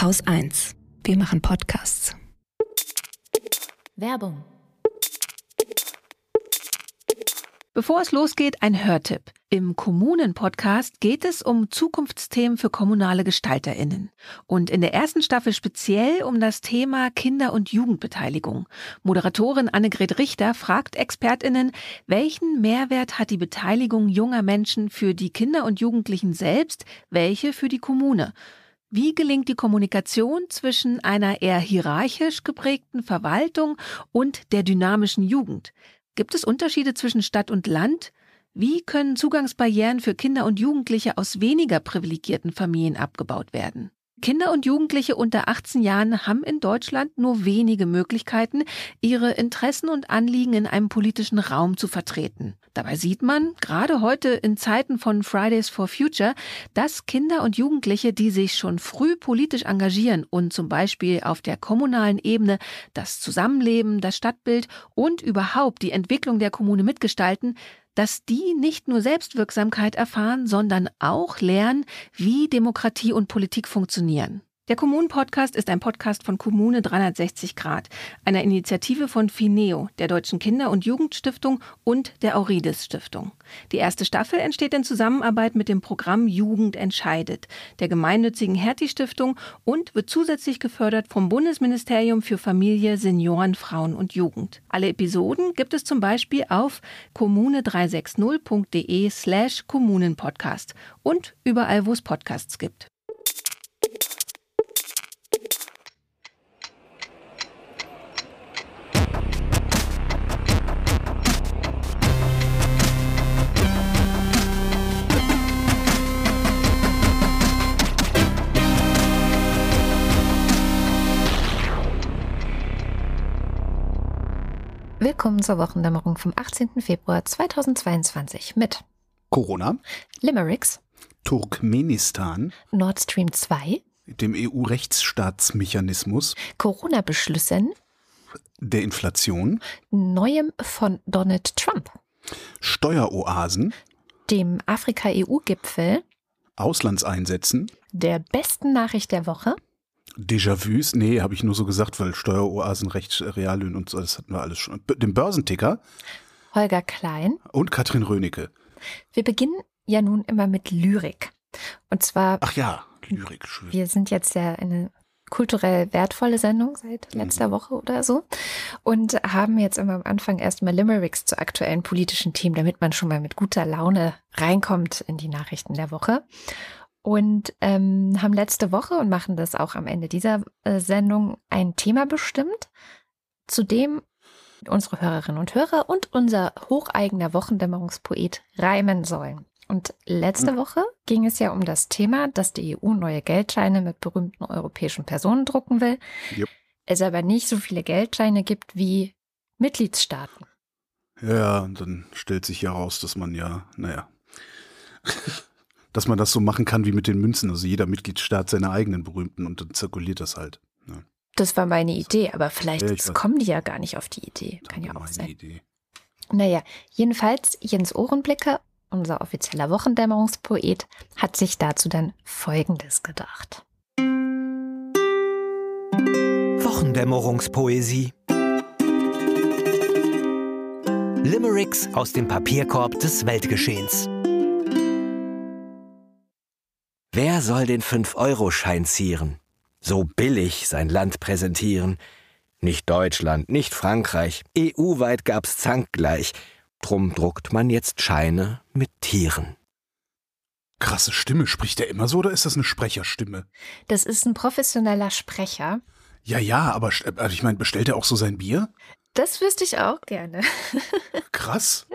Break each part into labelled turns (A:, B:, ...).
A: Haus 1. Wir machen Podcasts.
B: Werbung.
C: Bevor es losgeht, ein Hörtipp. Im Kommunen-Podcast geht es um Zukunftsthemen für kommunale GestalterInnen. Und in der ersten Staffel speziell um das Thema Kinder- und Jugendbeteiligung. Moderatorin Annegret Richter fragt ExpertInnen, welchen Mehrwert hat die Beteiligung junger Menschen für die Kinder und Jugendlichen selbst, welche für die Kommune? Wie gelingt die Kommunikation zwischen einer eher hierarchisch geprägten Verwaltung und der dynamischen Jugend? Gibt es Unterschiede zwischen Stadt und Land? Wie können Zugangsbarrieren für Kinder und Jugendliche aus weniger privilegierten Familien abgebaut werden? Kinder und Jugendliche unter 18 Jahren haben in Deutschland nur wenige Möglichkeiten, ihre Interessen und Anliegen in einem politischen Raum zu vertreten. Dabei sieht man, gerade heute in Zeiten von Fridays for Future, dass Kinder und Jugendliche, die sich schon früh politisch engagieren und zum Beispiel auf der kommunalen Ebene das Zusammenleben, das Stadtbild und überhaupt die Entwicklung der Kommune mitgestalten, dass die nicht nur Selbstwirksamkeit erfahren, sondern auch lernen, wie Demokratie und Politik funktionieren. Der Kommunen-Podcast ist ein Podcast von Kommune 360 Grad, einer Initiative von Fineo, der Deutschen Kinder- und Jugendstiftung und der Aurides Stiftung. Die erste Staffel entsteht in Zusammenarbeit mit dem Programm Jugend entscheidet, der gemeinnützigen Hertie Stiftung und wird zusätzlich gefördert vom Bundesministerium für Familie, Senioren, Frauen und Jugend. Alle Episoden gibt es zum Beispiel auf kommune360.de slash Kommunenpodcast und überall, wo es Podcasts gibt.
B: Willkommen zur Wochendämmerung vom 18. Februar 2022 mit
D: Corona,
B: Limericks,
D: Turkmenistan,
B: Nord Stream 2,
D: dem EU-Rechtsstaatsmechanismus,
B: Corona-Beschlüssen,
D: der Inflation,
B: Neuem von Donald Trump,
D: Steueroasen,
B: dem Afrika-EU-Gipfel,
D: Auslandseinsätzen,
B: der besten Nachricht der Woche,
D: Déjà-vus, nee, habe ich nur so gesagt, weil Steueroasen, Recht, Reallöhnen und so, das hatten wir alles schon. Den Börsenticker
B: Holger Klein.
D: und Katrin Rönecke.
B: Wir beginnen ja nun immer mit Lyrik. Und zwar,
D: Ach ja, Lyrik. schön.
B: wir sind jetzt ja eine kulturell wertvolle Sendung seit letzter Woche oder so und haben jetzt immer am Anfang erstmal Limericks zu aktuellen politischen Themen, damit man schon mal mit guter Laune reinkommt in die Nachrichten der Woche. Und ähm, haben letzte Woche und machen das auch am Ende dieser äh, Sendung ein Thema bestimmt, zu dem unsere Hörerinnen und Hörer und unser hocheigener Wochendämmerungspoet reimen sollen. Und letzte Woche ging es ja um das Thema, dass die EU neue Geldscheine mit berühmten europäischen Personen drucken will.
D: Jupp.
B: Es aber nicht so viele Geldscheine gibt wie Mitgliedstaaten.
D: Ja, und dann stellt sich ja raus, dass man ja, naja, dass man das so machen kann wie mit den Münzen. Also jeder Mitgliedstaat seine eigenen berühmten und dann zirkuliert das halt. Ja,
B: Das war meine Idee, aber vielleicht
D: Ja,
B: kommen die ja gar nicht auf die Idee. Kann ja auch
D: meine
B: sein.
D: Idee.
B: Naja, jedenfalls Jens Ohrenblicke, unser offizieller Wochendämmerungspoet, hat sich dazu dann Folgendes gedacht.
E: Wochendämmerungspoesie. Limericks aus dem Papierkorb des Weltgeschehens. Wer soll den 5-Euro-Schein zieren? So billig sein Land präsentieren? Nicht Deutschland, nicht Frankreich, EU-weit gab's Zankgleich. Drum druckt man jetzt Scheine mit Tieren.
D: Krasse Stimme. Spricht der immer so oder ist das eine Sprecherstimme?
B: Das ist ein professioneller Sprecher.
D: Ja, ja, aber also ich meine, bestellt er auch so sein Bier?
B: Das wüsste ich auch gerne.
D: Krass.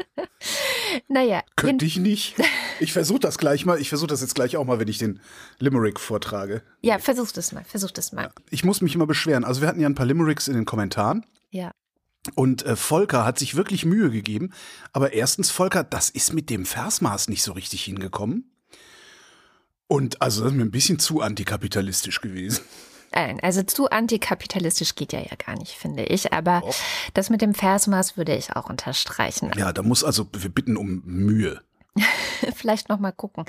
B: Naja,
D: Könnte ich nicht. Ich versuche das gleich mal. Ich versuche das jetzt gleich auch mal, wenn ich den Limerick vortrage.
B: ja, versuch das mal, versuch das mal.
D: Ich muss mich immer beschweren. Also wir hatten ja ein paar Limericks in den Kommentaren.
B: Ja.
D: Und äh, Volker hat sich wirklich Mühe gegeben. Aber erstens, Volker, das ist mit dem Versmaß nicht so richtig hingekommen. Und also das ist mir ein bisschen zu antikapitalistisch gewesen.
B: Nein, also zu antikapitalistisch geht ja ja gar nicht, finde ich. Aber
D: Doch.
B: das mit dem Versmaß würde ich auch unterstreichen.
D: Ja, da muss also, wir bitten um Mühe.
B: Vielleicht noch mal gucken.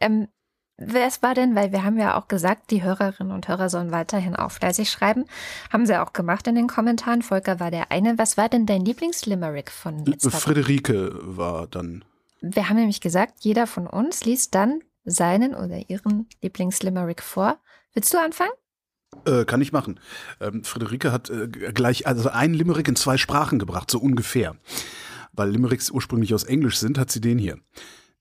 B: Ähm, wer es war denn, weil wir haben ja auch gesagt, die Hörerinnen und Hörer sollen weiterhin auch fleißig schreiben. Haben sie auch gemacht in den Kommentaren. Volker war der eine. Was war denn dein Lieblingslimerick von letzter Woche?
D: Friederike war dann.
B: Wir haben nämlich gesagt, jeder von uns liest dann seinen oder ihren Lieblingslimerick vor. Willst du anfangen?
D: Äh, kann ich machen. Ähm, Friederike hat äh, gleich also ein Limerick in zwei Sprachen gebracht, so ungefähr. Weil Limericks ursprünglich aus Englisch sind, hat sie den hier.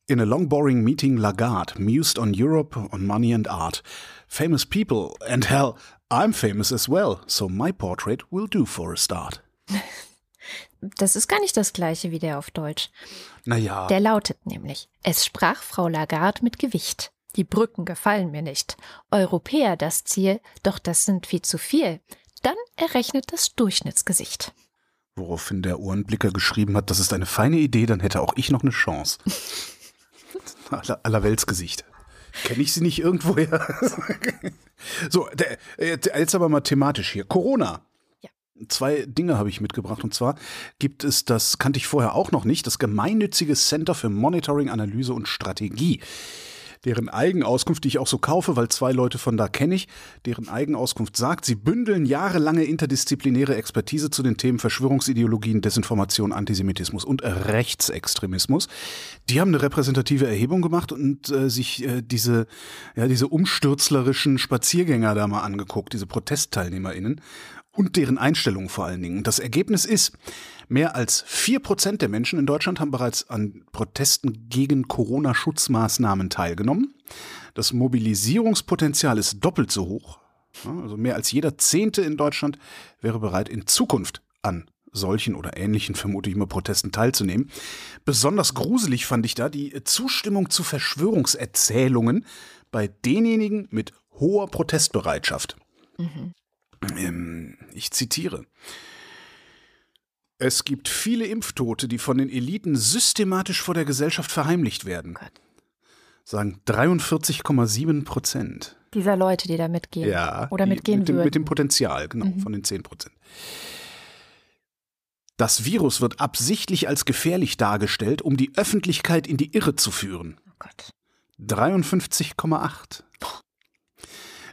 D: In a long boring meeting, Lagarde mused on Europe, on money and art. Famous people, and hell, I'm famous as well, so my portrait will do for a start.
B: Das ist gar nicht das gleiche wie der auf Deutsch.
D: Naja.
B: Der lautet nämlich, es sprach Frau Lagarde mit Gewicht. Die Brücken gefallen mir nicht. Europäer das Ziel, doch das sind viel zu viel. Dann errechnet das Durchschnittsgesicht.
D: Woraufhin der Ohrenblicker geschrieben hat, das ist eine feine Idee, dann hätte auch ich noch eine Chance. aller, aller Weltsgesicht. Kenne ich sie nicht irgendwoher? so, der, jetzt aber mal thematisch hier. Corona.
B: Ja.
D: Zwei Dinge habe ich mitgebracht. Und zwar gibt es, das kannte ich vorher auch noch nicht, das gemeinnützige Center für Monitoring, Analyse und Strategie deren Eigenauskunft, die ich auch so kaufe, weil zwei Leute von da kenne ich, deren Eigenauskunft sagt, sie bündeln jahrelange interdisziplinäre Expertise zu den Themen Verschwörungsideologien, Desinformation, Antisemitismus und Rechtsextremismus. Die haben eine repräsentative Erhebung gemacht und äh, sich äh, diese, ja, diese umstürzlerischen Spaziergänger da mal angeguckt, diese ProtestteilnehmerInnen und deren Einstellungen vor allen Dingen. Das Ergebnis ist, mehr als vier Prozent der Menschen in Deutschland haben bereits an Protesten gegen Corona-Schutzmaßnahmen teilgenommen. Das Mobilisierungspotenzial ist doppelt so hoch. Also mehr als jeder Zehnte in Deutschland wäre bereit, in Zukunft an solchen oder ähnlichen, vermute ich mal, Protesten teilzunehmen. Besonders gruselig fand ich da die Zustimmung zu Verschwörungserzählungen bei denjenigen mit hoher Protestbereitschaft. Mhm. Ähm, ich zitiere. Es gibt viele Impftote, die von den Eliten systematisch vor der Gesellschaft verheimlicht werden. Gott. Sagen 43,7 Prozent.
B: Dieser Leute, die da mitgehen.
D: Ja.
B: Oder mitgehen
D: mit dem,
B: würden.
D: mit dem Potenzial, genau, mhm. von den 10 Prozent. Das Virus wird absichtlich als gefährlich dargestellt, um die Öffentlichkeit in die Irre zu führen.
B: Oh Gott.
D: 53,8.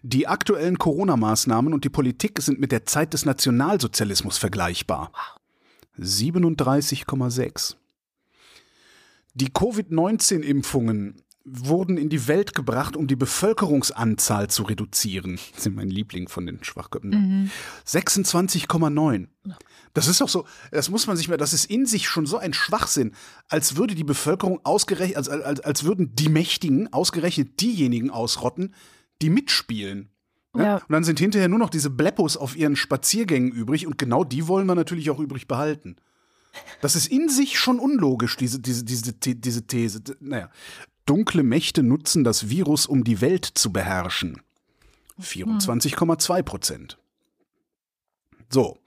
D: Die aktuellen Corona-Maßnahmen und die Politik sind mit der Zeit des Nationalsozialismus vergleichbar. 37,6. Die Covid-19-Impfungen wurden in die Welt gebracht, um die Bevölkerungsanzahl zu reduzieren. Das ist mein Liebling von den Schwachköpfen. Mhm. 26,9. Das ist doch so, das muss man sich mal, das ist in sich schon so ein Schwachsinn, als würde die Bevölkerung ausgerechnet, als, als, als würden die Mächtigen ausgerechnet diejenigen ausrotten, die mitspielen. Ne? Ja. Und dann sind hinterher nur noch diese Bleppos auf ihren Spaziergängen übrig und genau die wollen wir natürlich auch übrig behalten. Das ist in sich schon unlogisch, diese, diese, diese, diese These. Naja, dunkle Mächte nutzen das Virus, um die Welt zu beherrschen. 24,2 Prozent. So.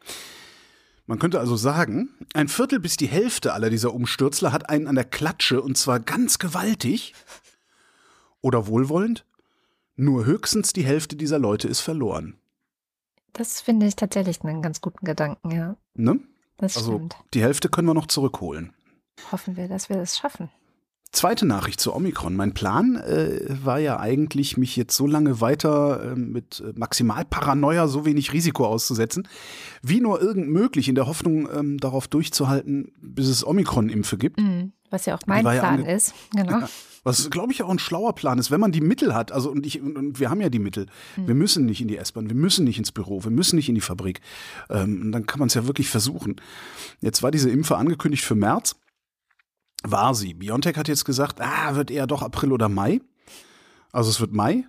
D: Man könnte also sagen, ein Viertel bis die Hälfte aller dieser Umstürzler hat einen an der Klatsche und zwar ganz gewaltig. Oder wohlwollend, nur höchstens die Hälfte dieser Leute ist verloren.
B: Das finde ich tatsächlich einen ganz guten Gedanken, ja.
D: Ne?
B: Das
D: also
B: stimmt.
D: die Hälfte können wir noch zurückholen.
B: Hoffen wir, dass wir das schaffen.
D: Zweite Nachricht zu Omikron. Mein Plan äh, war ja eigentlich, mich jetzt so lange weiter äh, mit Maximalparanoia so wenig Risiko auszusetzen, wie nur irgend möglich, in der Hoffnung, ähm, darauf durchzuhalten, bis es Omikron-Impfe gibt.
B: Mhm, was ja auch mein Plan ja ist. Genau. Ja,
D: was, glaube ich, auch ein schlauer Plan ist, wenn man die Mittel hat. Also, und, ich, und, und wir haben ja die Mittel. Mhm. Wir müssen nicht in die S-Bahn, wir müssen nicht ins Büro, wir müssen nicht in die Fabrik. Ähm, dann kann man es ja wirklich versuchen. Jetzt war diese Impfe angekündigt für März war sie. Biontech hat jetzt gesagt, ah, wird eher doch April oder Mai. Also es wird Mai.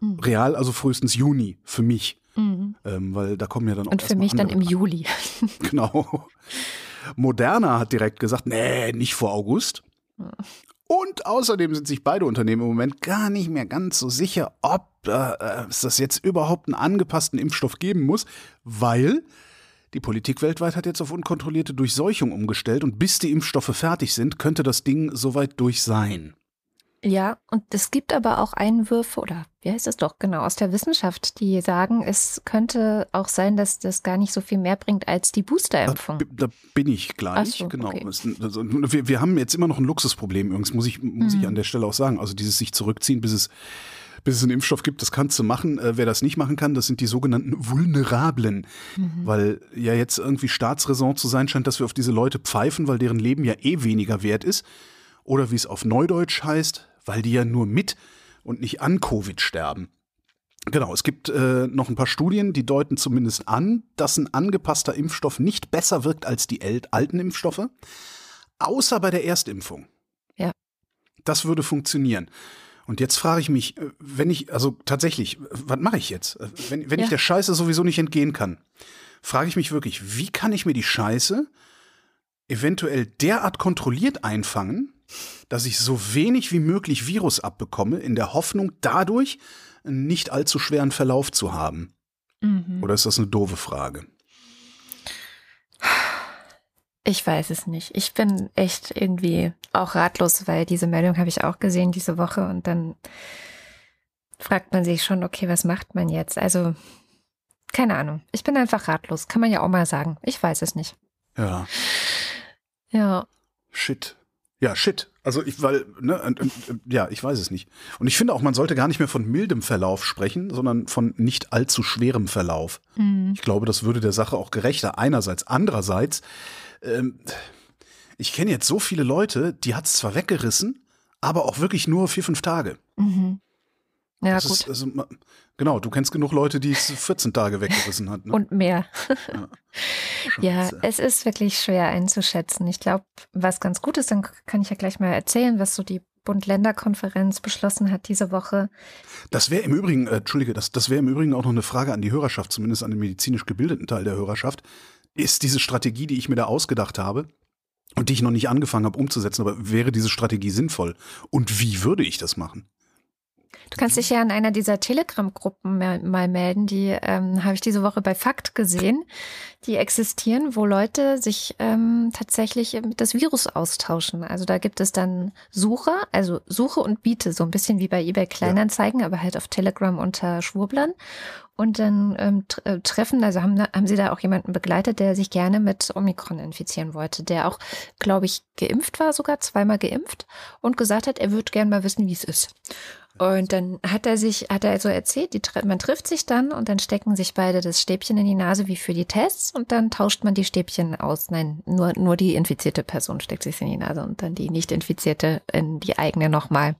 D: Mhm. Real, also frühestens Juni für mich. Mhm. Ähm, weil da kommen ja dann auch.
B: Und für mich dann im Juli.
D: genau. Moderna hat direkt gesagt, nee, nicht vor August. Und außerdem sind sich beide Unternehmen im Moment gar nicht mehr ganz so sicher, ob äh, es das jetzt überhaupt einen angepassten Impfstoff geben muss, weil die Politik weltweit hat jetzt auf unkontrollierte Durchseuchung umgestellt und bis die Impfstoffe fertig sind, könnte das Ding soweit durch sein.
B: Ja, und es gibt aber auch Einwürfe, oder wie heißt es doch genau, aus der Wissenschaft, die sagen, es könnte auch sein, dass das gar nicht so viel mehr bringt als die Boosterimpfung.
D: Da, da bin ich gleich, so, genau. Okay. Also, wir, wir haben jetzt immer noch ein Luxusproblem, übrigens, muss ich, muss hm. ich an der Stelle auch sagen. Also dieses sich zurückziehen, bis es bis es einen Impfstoff gibt, das kannst du machen. Äh, wer das nicht machen kann, das sind die sogenannten Vulnerablen. Mhm. Weil ja jetzt irgendwie Staatsräson zu sein scheint, dass wir auf diese Leute pfeifen, weil deren Leben ja eh weniger wert ist. Oder wie es auf Neudeutsch heißt, weil die ja nur mit und nicht an Covid sterben. Genau, es gibt äh, noch ein paar Studien, die deuten zumindest an, dass ein angepasster Impfstoff nicht besser wirkt als die alten Impfstoffe, außer bei der Erstimpfung.
B: Ja.
D: Das würde funktionieren. Und jetzt frage ich mich, äh, wenn ich, also tatsächlich, was mache ich jetzt? Äh, wenn, wenn ja. ich der Scheiße sowieso nicht entgehen kann, frage ich mich wirklich, wie kann ich mir die Scheiße eventuell derart kontrolliert einfangen, dass ich so wenig wie möglich Virus abbekomme, in der Hoffnung, dadurch einen nicht allzu schweren Verlauf zu haben? Mhm. Oder ist das eine doofe Frage?
B: Ich weiß es nicht. Ich bin echt irgendwie auch ratlos, weil diese Meldung habe ich auch gesehen diese Woche und dann fragt man sich schon, okay, was macht man jetzt? Also, keine Ahnung. Ich bin einfach ratlos. Kann man ja auch mal sagen. Ich weiß es nicht.
D: Ja.
B: Ja.
D: Shit. Ja, shit. Also ich, weil, ne, ja, ich weiß es nicht. Und ich finde auch, man sollte gar nicht mehr von mildem Verlauf sprechen, sondern von nicht allzu schwerem Verlauf. Mhm. Ich glaube, das würde der Sache auch gerechter. Einerseits. Andererseits, ähm, ich kenne jetzt so viele Leute, die hat es zwar weggerissen, aber auch wirklich nur vier, fünf Tage.
B: Mhm. Ja, das gut.
D: Ist, also, genau, du kennst genug Leute, die es 14 Tage weggerissen hat. Ne?
B: Und mehr. Ja. ja, es ist wirklich schwer einzuschätzen. Ich glaube, was ganz gut ist, dann kann ich ja gleich mal erzählen, was so die Bund-Länder-Konferenz beschlossen hat diese Woche.
D: Das wäre im Übrigen, äh, Entschuldige, das, das wäre im Übrigen auch noch eine Frage an die Hörerschaft, zumindest an den medizinisch gebildeten Teil der Hörerschaft. Ist diese Strategie, die ich mir da ausgedacht habe, und die ich noch nicht angefangen habe umzusetzen, aber wäre diese Strategie sinnvoll? Und wie würde ich das machen?
B: Du kannst dich ja in einer dieser Telegram-Gruppen mal melden. Die ähm, habe ich diese Woche bei Fakt gesehen. Die existieren, wo Leute sich ähm, tatsächlich mit das Virus austauschen. Also da gibt es dann Suche, also Suche und Biete, so ein bisschen wie bei eBay Kleinanzeigen, ja. aber halt auf Telegram unter Schwurblern. Und dann ähm, äh, treffen, also haben, haben sie da auch jemanden begleitet, der sich gerne mit Omikron infizieren wollte, der auch, glaube ich, geimpft war, sogar zweimal geimpft und gesagt hat, er würde gerne mal wissen, wie es ist. Und dann hat er sich, hat er also erzählt, die, man trifft sich dann und dann stecken sich beide das Stäbchen in die Nase wie für die Tests und dann tauscht man die Stäbchen aus. Nein, nur, nur die infizierte Person steckt sich in die Nase und dann die nicht infizierte in die eigene nochmal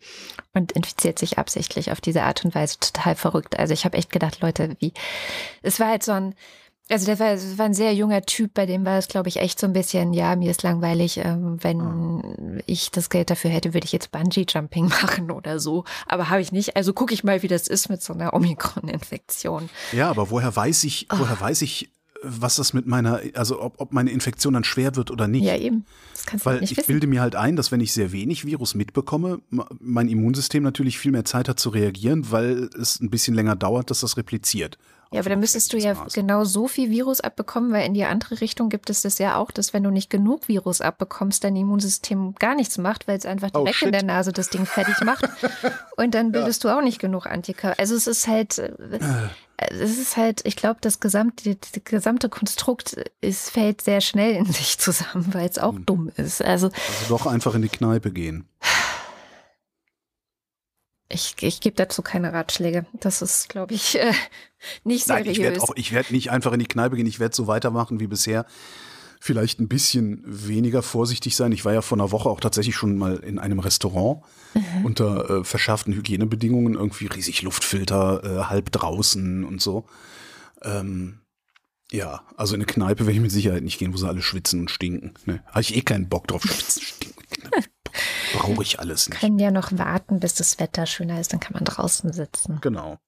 B: und infiziert sich absichtlich auf diese Art und Weise. Total verrückt. Also ich habe echt gedacht, Leute, wie, es war halt so ein, also der war, war ein sehr junger Typ, bei dem war es, glaube ich, echt so ein bisschen, ja, mir ist langweilig, ähm, wenn ah. ich das Geld dafür hätte, würde ich jetzt Bungee-Jumping machen oder so. Aber habe ich nicht. Also gucke ich mal, wie das ist mit so einer Omikron-Infektion.
D: Ja, aber woher weiß ich, oh. woher weiß ich, was das mit meiner, also ob, ob meine Infektion dann schwer wird oder nicht.
B: Ja, eben. Das kannst
D: Weil
B: du nicht
D: ich bilde mir halt ein, dass wenn ich sehr wenig Virus mitbekomme, mein Immunsystem natürlich viel mehr Zeit hat zu reagieren, weil es ein bisschen länger dauert, dass das repliziert.
B: Ja, aber dann müsstest du ja genau so viel Virus abbekommen, weil in die andere Richtung gibt es das ja auch, dass wenn du nicht genug Virus abbekommst, dein Immunsystem gar nichts macht, weil es einfach oh, direkt oh, in der Nase das Ding fertig macht. Und dann bildest ja. du auch nicht genug Antikörper. Also es ist halt, äh, es ist halt, ich glaube, das gesamte, das gesamte Konstrukt ist, fällt sehr schnell in sich zusammen, weil es auch hm. dumm ist. Also,
D: also doch einfach in die Kneipe gehen.
B: Ich, ich gebe dazu keine Ratschläge. Das ist, glaube ich, äh, nicht seriös.
D: Nein, ich werde auch, ich werde nicht einfach in die Kneipe gehen. Ich werde so weitermachen wie bisher. Vielleicht ein bisschen weniger vorsichtig sein. Ich war ja vor einer Woche auch tatsächlich schon mal in einem Restaurant mhm. unter äh, verschärften Hygienebedingungen, irgendwie riesig Luftfilter, äh, halb draußen und so. Ähm, ja, also in eine Kneipe werde ich mit Sicherheit nicht gehen, wo sie alle schwitzen und stinken. Ne? Habe ich eh keinen Bock drauf, schwitzen, stinken. Brauche ich alles nicht.
B: Können ja noch warten, bis das Wetter schöner ist, dann kann man draußen sitzen.
D: Genau.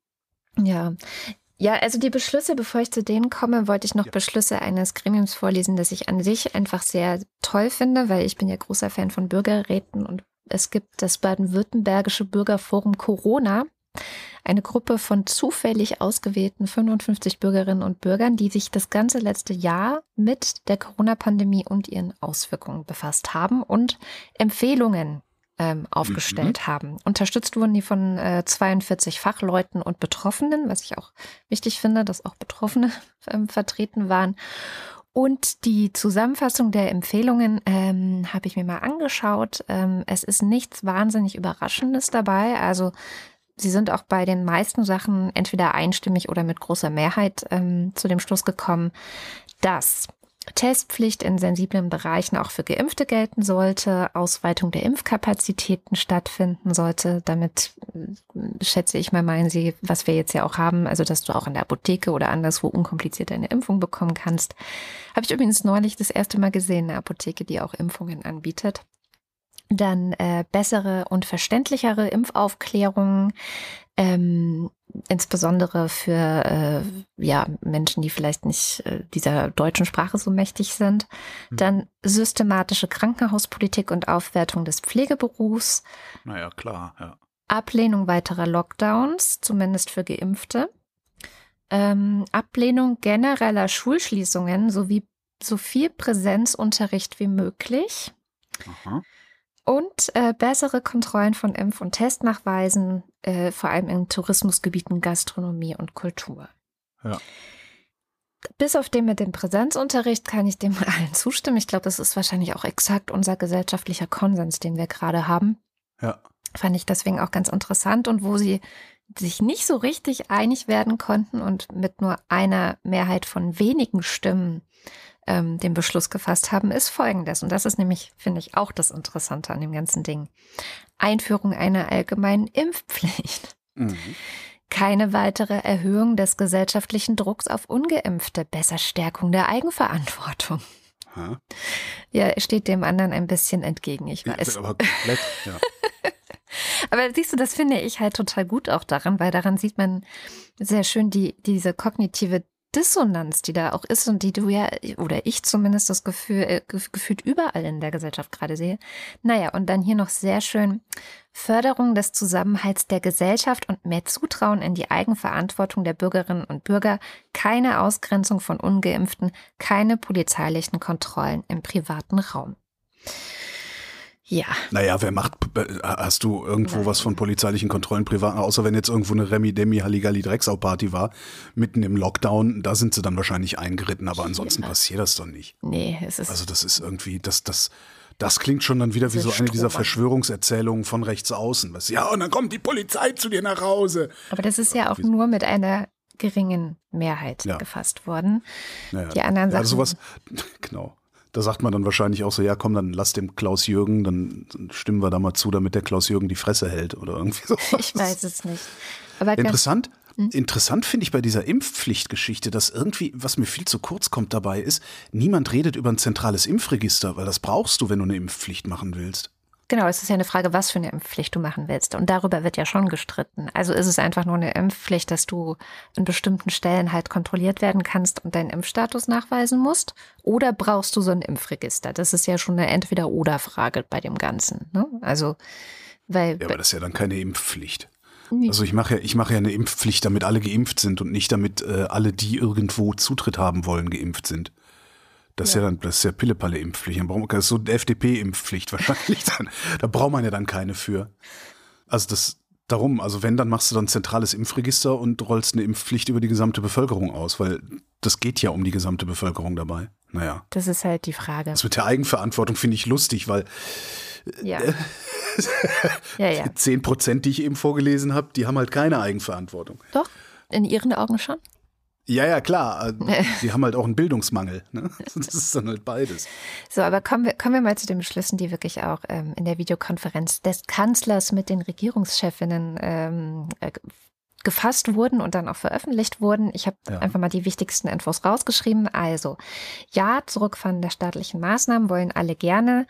B: Ja. Ja, also die Beschlüsse, bevor ich zu denen komme, wollte ich noch ja. Beschlüsse eines Gremiums vorlesen, das ich an sich einfach sehr toll finde, weil ich bin ja großer Fan von Bürgerräten und es gibt das baden-württembergische Bürgerforum Corona eine Gruppe von zufällig ausgewählten 55 Bürgerinnen und Bürgern, die sich das ganze letzte Jahr mit der Corona-Pandemie und ihren Auswirkungen befasst haben und Empfehlungen ähm, aufgestellt mhm. haben. Unterstützt wurden die von äh, 42 Fachleuten und Betroffenen, was ich auch wichtig finde, dass auch Betroffene ähm, vertreten waren. Und die Zusammenfassung der Empfehlungen ähm, habe ich mir mal angeschaut. Ähm, es ist nichts wahnsinnig Überraschendes dabei. Also sie sind auch bei den meisten Sachen entweder einstimmig oder mit großer Mehrheit ähm, zu dem Schluss gekommen, dass Testpflicht in sensiblen Bereichen auch für Geimpfte gelten sollte, Ausweitung der Impfkapazitäten stattfinden sollte. Damit äh, schätze ich mal, meinen Sie, was wir jetzt ja auch haben, also dass du auch in der Apotheke oder anderswo unkompliziert eine Impfung bekommen kannst. Habe ich übrigens neulich das erste Mal gesehen, eine Apotheke, die auch Impfungen anbietet. Dann äh, bessere und verständlichere Impfaufklärungen, ähm, insbesondere für äh, ja, Menschen, die vielleicht nicht äh, dieser deutschen Sprache so mächtig sind. Mhm. Dann systematische Krankenhauspolitik und Aufwertung des Pflegeberufs.
D: Naja, klar, ja.
B: Ablehnung weiterer Lockdowns, zumindest für Geimpfte. Ähm, Ablehnung genereller Schulschließungen sowie so viel Präsenzunterricht wie möglich. Aha. Und äh, bessere Kontrollen von Impf- und Testnachweisen, äh, vor allem in Tourismusgebieten, Gastronomie und Kultur.
D: Ja.
B: Bis auf den mit dem Präsenzunterricht kann ich dem allen zustimmen. Ich glaube, das ist wahrscheinlich auch exakt unser gesellschaftlicher Konsens, den wir gerade haben.
D: Ja.
B: Fand ich deswegen auch ganz interessant und wo sie sich nicht so richtig einig werden konnten und mit nur einer Mehrheit von wenigen Stimmen ähm, den Beschluss gefasst haben, ist folgendes. Und das ist nämlich, finde ich, auch das Interessante an dem ganzen Ding. Einführung einer allgemeinen Impfpflicht. Mhm. Keine weitere Erhöhung des gesellschaftlichen Drucks auf Ungeimpfte, besser Stärkung der Eigenverantwortung. Ha? Ja, steht dem anderen ein bisschen entgegen, ich weiß.
D: Aber komplett, ja.
B: Aber siehst du, das finde ich halt total gut auch daran, weil daran sieht man sehr schön die, diese kognitive Dissonanz, die da auch ist und die du ja, oder ich zumindest das Gefühl, äh, gefühlt überall in der Gesellschaft gerade sehe. Naja, und dann hier noch sehr schön Förderung des Zusammenhalts der Gesellschaft und mehr Zutrauen in die Eigenverantwortung der Bürgerinnen und Bürger, keine Ausgrenzung von ungeimpften, keine polizeilichen Kontrollen im privaten Raum. Ja.
D: Naja, wer macht, hast du irgendwo Nein. was von polizeilichen Kontrollen privat, außer wenn jetzt irgendwo eine Remi-Demi Halligalli Drecksau-Party war, mitten im Lockdown, da sind sie dann wahrscheinlich eingeritten, aber ansonsten ja. passiert das doch nicht.
B: Nee, es ist.
D: Also das ist irgendwie, das, das, das klingt schon dann wieder wie so eine dieser Verschwörungserzählungen von rechts außen. Was, ja, und dann kommt die Polizei zu dir nach Hause.
B: Aber das ist ja auch nur mit einer geringen Mehrheit ja. gefasst worden.
D: Naja.
B: Die anderen Sachen.
D: Ja, sowas, genau da sagt man dann wahrscheinlich auch so, ja komm, dann lass dem Klaus Jürgen, dann stimmen wir da mal zu, damit der Klaus Jürgen die Fresse hält oder irgendwie so.
B: Ich weiß es nicht.
D: Aber interessant, hm? interessant finde ich bei dieser Impfpflichtgeschichte, dass irgendwie, was mir viel zu kurz kommt dabei ist, niemand redet über ein zentrales Impfregister, weil das brauchst du, wenn du eine Impfpflicht machen willst.
B: Genau, es ist ja eine Frage, was für eine Impfpflicht du machen willst. Und darüber wird ja schon gestritten. Also ist es einfach nur eine Impfpflicht, dass du an bestimmten Stellen halt kontrolliert werden kannst und deinen Impfstatus nachweisen musst? Oder brauchst du so ein Impfregister? Das ist ja schon eine Entweder-Oder-Frage bei dem Ganzen. Ne? Also, weil.
D: Ja, aber das ist ja dann keine Impfpflicht. Also ich mache ja, ich mache ja eine Impfpflicht, damit alle geimpft sind und nicht damit äh, alle, die irgendwo Zutritt haben wollen, geimpft sind. Das ist ja, dann, das ist ja Pillepalle-Impfpflicht. Das ist so FDP-Impfpflicht wahrscheinlich dann. Da braucht man ja dann keine für. Also das, darum, also wenn, dann machst du dann ein zentrales Impfregister und rollst eine Impfpflicht über die gesamte Bevölkerung aus, weil das geht ja um die gesamte Bevölkerung dabei. Naja.
B: Das ist halt die Frage.
D: Das mit der Eigenverantwortung finde ich lustig, weil
B: ja. Äh, ja, ja.
D: Zehn Prozent, die ich eben vorgelesen habe, die haben halt keine Eigenverantwortung.
B: Doch, in ihren Augen schon.
D: Ja, ja, klar. Sie haben halt auch einen Bildungsmangel. Ne? Das ist dann halt beides.
B: So, aber kommen wir, kommen wir mal zu den Beschlüssen, die wirklich auch ähm, in der Videokonferenz des Kanzlers mit den Regierungschefinnen ähm, äh, gefasst wurden und dann auch veröffentlicht wurden. Ich habe ja. einfach mal die wichtigsten Infos rausgeschrieben. Also, ja, Zurückfahren der staatlichen Maßnahmen wollen alle gerne.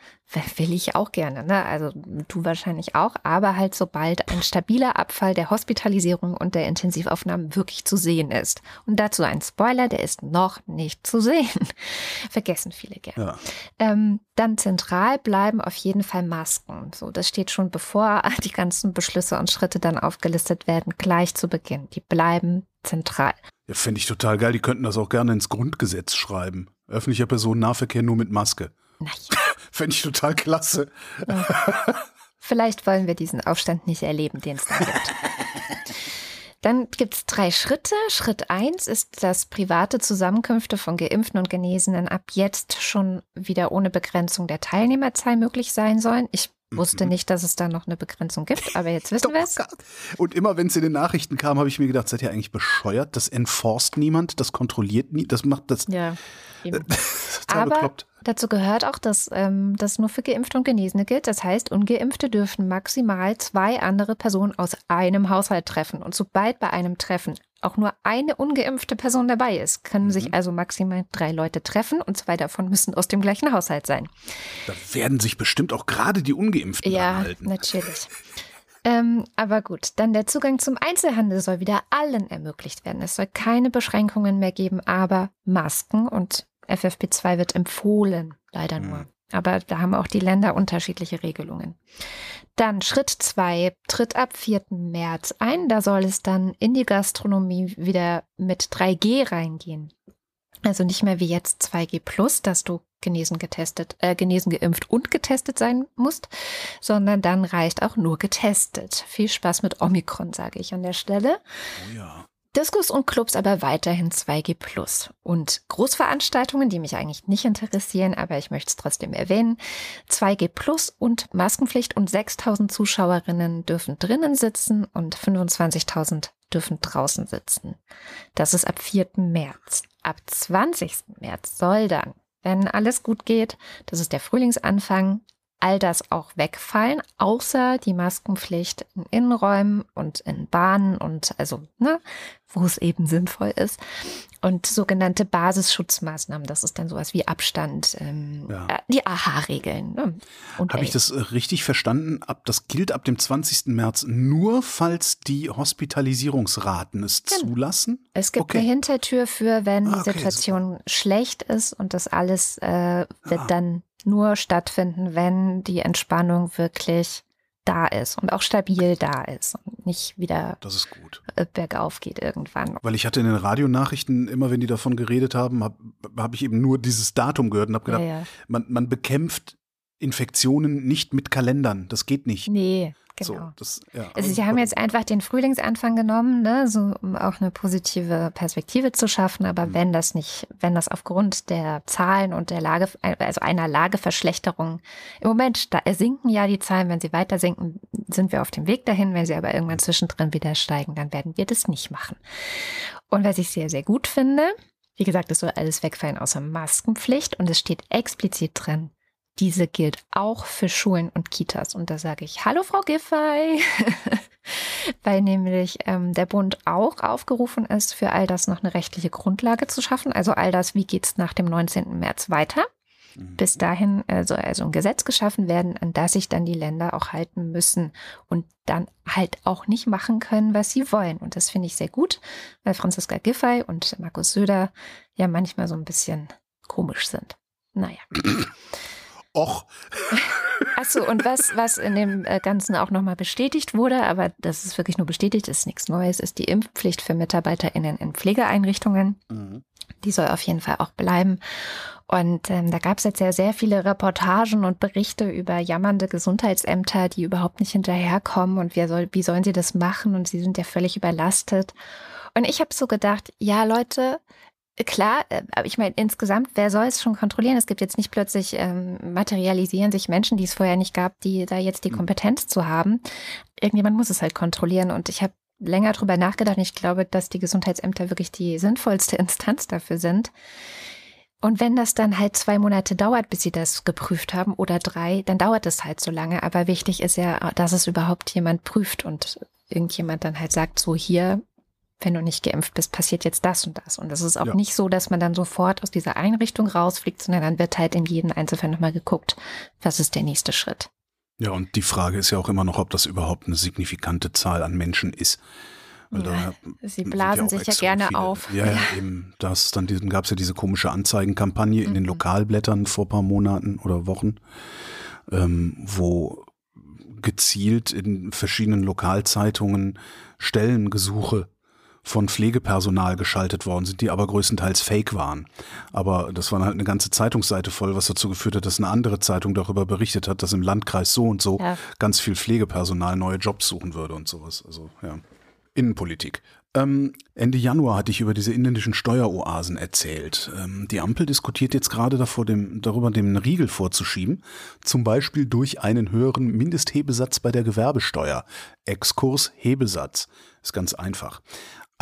B: Will ich auch gerne, ne? Also du wahrscheinlich auch, aber halt sobald ein stabiler Abfall der Hospitalisierung und der Intensivaufnahmen wirklich zu sehen ist. Und dazu ein Spoiler, der ist noch nicht zu sehen. Vergessen viele gerne. Ja. Ähm, dann zentral bleiben auf jeden Fall Masken. So, das steht schon bevor die ganzen Beschlüsse und Schritte dann aufgelistet werden, gleich zu Beginn. Die bleiben zentral.
D: Ja, fände ich total geil. Die könnten das auch gerne ins Grundgesetz schreiben. Öffentlicher Personennahverkehr nur mit Maske.
B: Naja.
D: Fände ich total klasse. Ja.
B: Vielleicht wollen wir diesen Aufstand nicht erleben, den es da gibt. Dann gibt es drei Schritte. Schritt eins ist, dass private Zusammenkünfte von Geimpften und Genesenen ab jetzt schon wieder ohne Begrenzung der Teilnehmerzahl möglich sein sollen. Ich Wusste nicht, dass es da noch eine Begrenzung gibt, aber jetzt wissen wir es.
D: Und immer wenn es in den Nachrichten kam, habe ich mir gedacht, seid ihr eigentlich bescheuert? Das enforced niemand, das kontrolliert nie, das macht das.
B: Ja. Eben.
D: total
B: Aber
D: bekloppt.
B: Dazu gehört auch, dass ähm, das nur für Geimpfte und Genesene gilt. Das heißt, Ungeimpfte dürfen maximal zwei andere Personen aus einem Haushalt treffen. Und sobald bei einem Treffen auch nur eine ungeimpfte Person dabei ist, können sich also maximal drei Leute treffen und zwei davon müssen aus dem gleichen Haushalt sein.
D: Da werden sich bestimmt auch gerade die Ungeimpften
B: Ja,
D: halten.
B: natürlich. Ähm, aber gut, dann der Zugang zum Einzelhandel soll wieder allen ermöglicht werden. Es soll keine Beschränkungen mehr geben, aber Masken und FFP2 wird empfohlen, leider nur. Aber da haben auch die Länder unterschiedliche Regelungen. Dann Schritt zwei tritt ab 4. März ein. Da soll es dann in die Gastronomie wieder mit 3G reingehen. Also nicht mehr wie jetzt 2G plus, dass du genesen getestet, äh, genesen geimpft und getestet sein musst, sondern dann reicht auch nur getestet. Viel Spaß mit Omikron, sage ich an der Stelle.
D: Oh ja.
B: Discos und Clubs aber weiterhin 2G plus. Und Großveranstaltungen, die mich eigentlich nicht interessieren, aber ich möchte es trotzdem erwähnen. 2G plus und Maskenpflicht und 6000 Zuschauerinnen dürfen drinnen sitzen und 25.000 dürfen draußen sitzen. Das ist ab 4. März. Ab 20. März soll dann, wenn alles gut geht, das ist der Frühlingsanfang, all das auch wegfallen, außer die Maskenpflicht in Innenräumen und in Bahnen und also, ne, wo es eben sinnvoll ist. Und sogenannte Basisschutzmaßnahmen, das ist dann sowas wie Abstand, ähm,
D: Ja.
B: äh, die AHA-Regeln. Ne?
D: Habe ich das äh, richtig verstanden? Ab, das gilt ab dem 20. März nur, falls die Hospitalisierungsraten es
B: Genau.
D: zulassen?
B: Es gibt
D: Okay.
B: eine Hintertür für, wenn
D: Ah,
B: die
D: okay,
B: Situation schlecht ist und das alles äh, wird
D: Ah.
B: dann nur stattfinden, wenn die Entspannung wirklich da ist und auch stabil da ist und nicht wieder
D: Das ist gut.
B: äh, bergauf geht irgendwann.
D: Weil ich hatte in den Radionachrichten, immer wenn die davon geredet haben, habe hab ich eben nur dieses Datum gehört und habe
B: Ja,
D: gedacht,
B: ja.
D: Man, man bekämpft Infektionen nicht mit Kalendern. Das geht nicht.
B: Nee,
D: So,
B: genau.
D: das, ja,
B: Also sie haben jetzt einfach den Frühlingsanfang genommen, ne, so um auch eine positive Perspektive zu schaffen. Aber
D: Mhm.
B: wenn das nicht, wenn das aufgrund der Zahlen und der Lage, also einer Lageverschlechterung, im Moment da sinken ja die Zahlen, wenn sie weiter sinken, sind wir auf dem Weg dahin. Wenn sie aber irgendwann zwischendrin wieder steigen, dann werden wir das nicht machen. Und was ich sehr, sehr gut finde, wie gesagt, es soll alles wegfallen außer Maskenpflicht und es steht explizit drin, diese gilt auch für Schulen und Kitas. Und da sage ich, hallo Frau Giffey, weil nämlich ähm, der Bund auch aufgerufen ist, für all das noch eine rechtliche Grundlage zu schaffen. Also all das, wie geht's nach dem 19. März weiter?
D: Mhm.
B: Bis dahin äh, soll also ein Gesetz geschaffen werden, an das sich dann die Länder auch halten müssen und dann halt auch nicht machen können, was sie wollen. Und das finde ich sehr gut, weil Franziska Giffey und Markus Söder ja manchmal so ein bisschen komisch sind. Naja.
D: Och,
B: Achso, und was, was in dem äh, Ganzen auch nochmal bestätigt wurde, aber das ist wirklich nur bestätigt, ist nichts Neues, ist die Impfpflicht für MitarbeiterInnen in Pflegeeinrichtungen.
D: Mhm.
B: Die soll auf jeden Fall auch bleiben. Und ähm, da gab es jetzt ja sehr viele Reportagen und Berichte über jammernde Gesundheitsämter, die überhaupt nicht hinterherkommen und wie, soll, wie sollen sie das machen und sie sind ja völlig überlastet. Und ich habe so gedacht, ja Leute, klar, äh, aber ich meine insgesamt, wer soll es schon kontrollieren? Es gibt jetzt nicht plötzlich ähm, materialisieren sich Menschen, die es vorher nicht gab, die da jetzt die
D: Mhm.
B: Kompetenz zu haben. Irgendjemand muss es halt kontrollieren und ich habe länger drüber nachgedacht und ich glaube, dass die Gesundheitsämter wirklich die sinnvollste Instanz dafür sind. Und wenn das dann halt zwei Monate dauert, bis sie das geprüft haben oder drei, dann dauert es halt so lange. Aber wichtig ist ja, dass es überhaupt jemand prüft und irgendjemand dann halt sagt, so hier, wenn du nicht geimpft bist, passiert jetzt das und das. Und es ist auch
D: Ja.
B: nicht so, dass man dann sofort aus dieser Einrichtung rausfliegt, sondern dann wird halt in jedem Einzelfall nochmal geguckt, was ist der nächste Schritt.
D: Ja, und die Frage ist ja auch immer noch, ob das überhaupt eine signifikante Zahl an Menschen ist.
B: Ja, Sie blasen
D: auch
B: sich ja gerne
D: viele.
B: auf.
D: Ja, ja, eben. Das dann gab es ja diese komische Anzeigenkampagne in den
B: Mhm.
D: Lokalblättern vor ein paar Monaten oder Wochen, ähm, wo gezielt in verschiedenen Lokalzeitungen Stellengesuche von Pflegepersonal geschaltet worden sind, die aber größtenteils fake waren. Aber das war halt eine ganze Zeitungsseite voll, was dazu geführt hat, dass eine andere Zeitung darüber berichtet hat, dass im Landkreis so und so
B: Ja.
D: ganz viel Pflegepersonal neue Jobs suchen würde und sowas. Also ja, Innenpolitik. Ähm, Ende Januar hatte ich über diese indischen Steueroasen erzählt. Ähm, die Ampel diskutiert jetzt gerade davor, dem, darüber, dem einen Riegel vorzuschieben, zum Beispiel durch einen höheren Mindesthebesatz bei der Gewerbesteuer. Exkurs Hebesatz. Ist ganz einfach.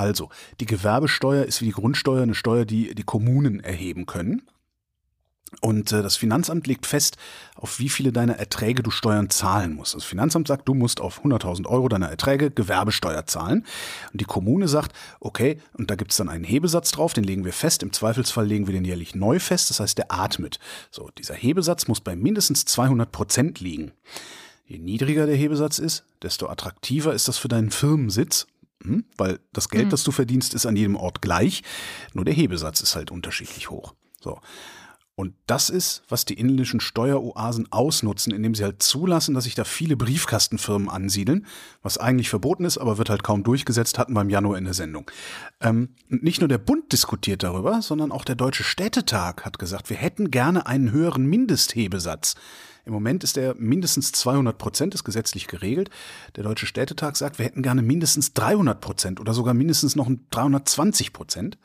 D: Also, die Gewerbesteuer ist wie die Grundsteuer eine Steuer, die die Kommunen erheben können. Und äh, das Finanzamt legt fest, auf wie viele deiner Erträge du Steuern zahlen musst. Das Finanzamt sagt, du musst auf 100.000 Euro deiner Erträge Gewerbesteuer zahlen. Und die Kommune sagt, okay, und da gibt es dann einen Hebesatz drauf, den legen wir fest. Im Zweifelsfall legen wir den jährlich neu fest, das heißt, der atmet. So, dieser Hebesatz muss bei mindestens 200 Prozent liegen. Je niedriger der Hebesatz ist, desto attraktiver ist das für deinen Firmensitz, hm? weil das Geld, mhm. das du verdienst, ist an jedem Ort gleich, nur der Hebesatz ist halt unterschiedlich hoch. So. Und das ist, was die indischen Steueroasen ausnutzen, indem sie halt zulassen, dass sich da viele Briefkastenfirmen ansiedeln, was eigentlich verboten ist, aber wird halt kaum durchgesetzt, hatten wir im Januar in der Sendung. Ähm, nicht nur der Bund diskutiert darüber, sondern auch der Deutsche Städtetag hat gesagt, wir hätten gerne einen höheren Mindesthebesatz. Im Moment ist der mindestens 200 Prozent, ist gesetzlich geregelt. Der Deutsche Städtetag sagt, wir hätten gerne mindestens 300 Prozent oder sogar mindestens noch 320 Prozent,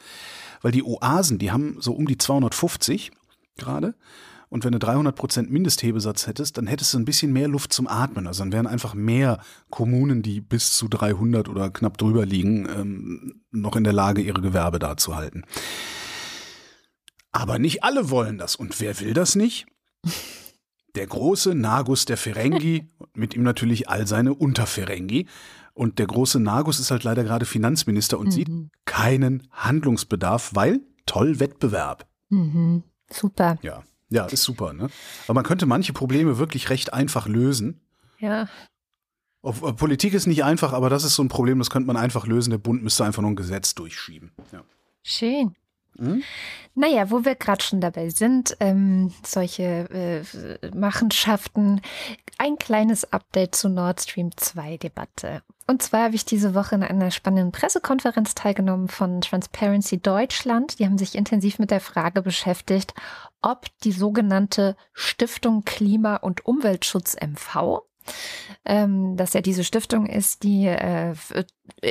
D: weil die Oasen, die haben so um die 250 gerade. Und wenn du 300% Mindesthebesatz hättest, dann hättest du ein bisschen mehr Luft zum Atmen. Also dann wären einfach mehr Kommunen, die bis zu 300 oder knapp drüber liegen, ähm, noch in der Lage, ihre Gewerbe da zu halten. Aber nicht alle wollen das. Und wer will das nicht? Der große Nagus der Ferengi, mit ihm natürlich all seine Unterferengi. Und der große Nagus ist halt leider gerade Finanzminister und mhm. sieht keinen Handlungsbedarf, weil toll Wettbewerb.
B: Mhm. Super.
D: Ja, ja, ist super. Ne? Aber man könnte manche Probleme wirklich recht einfach lösen.
B: Ja.
D: Politik ist nicht einfach, aber das ist so ein Problem, das könnte man einfach lösen. Der Bund müsste einfach nur ein Gesetz durchschieben. Ja.
B: Schön. Hm? Naja, wo wir gerade schon dabei sind, ähm, solche äh, Machenschaften, ein kleines Update zu Nord Stream 2 Debatte. Und zwar habe ich diese Woche in einer spannenden Pressekonferenz teilgenommen von Transparency Deutschland. Die haben sich intensiv mit der Frage beschäftigt, ob die sogenannte Stiftung Klima- und Umweltschutz MV ähm, dass ja diese Stiftung ist, die äh,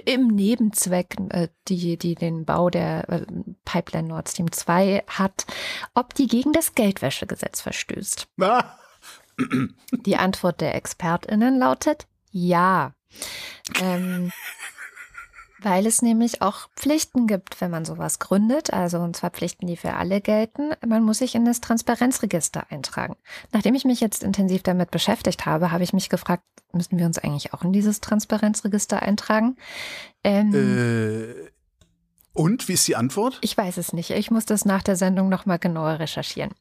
B: im Nebenzweck, äh, die, die den Bau der äh, Pipeline Nord Stream 2 hat, ob die gegen das Geldwäschegesetz verstößt. Ah. Die Antwort der ExpertInnen lautet ja. Ähm, weil es nämlich auch Pflichten gibt, wenn man sowas gründet, also und zwar Pflichten, die für alle gelten. Man muss sich in das Transparenzregister eintragen. Nachdem ich mich jetzt intensiv damit beschäftigt habe, habe ich mich gefragt, müssen wir uns eigentlich auch in dieses Transparenzregister eintragen?
D: Ähm, äh, und wie ist die Antwort?
B: Ich weiß es nicht. Ich muss das nach der Sendung nochmal genauer recherchieren.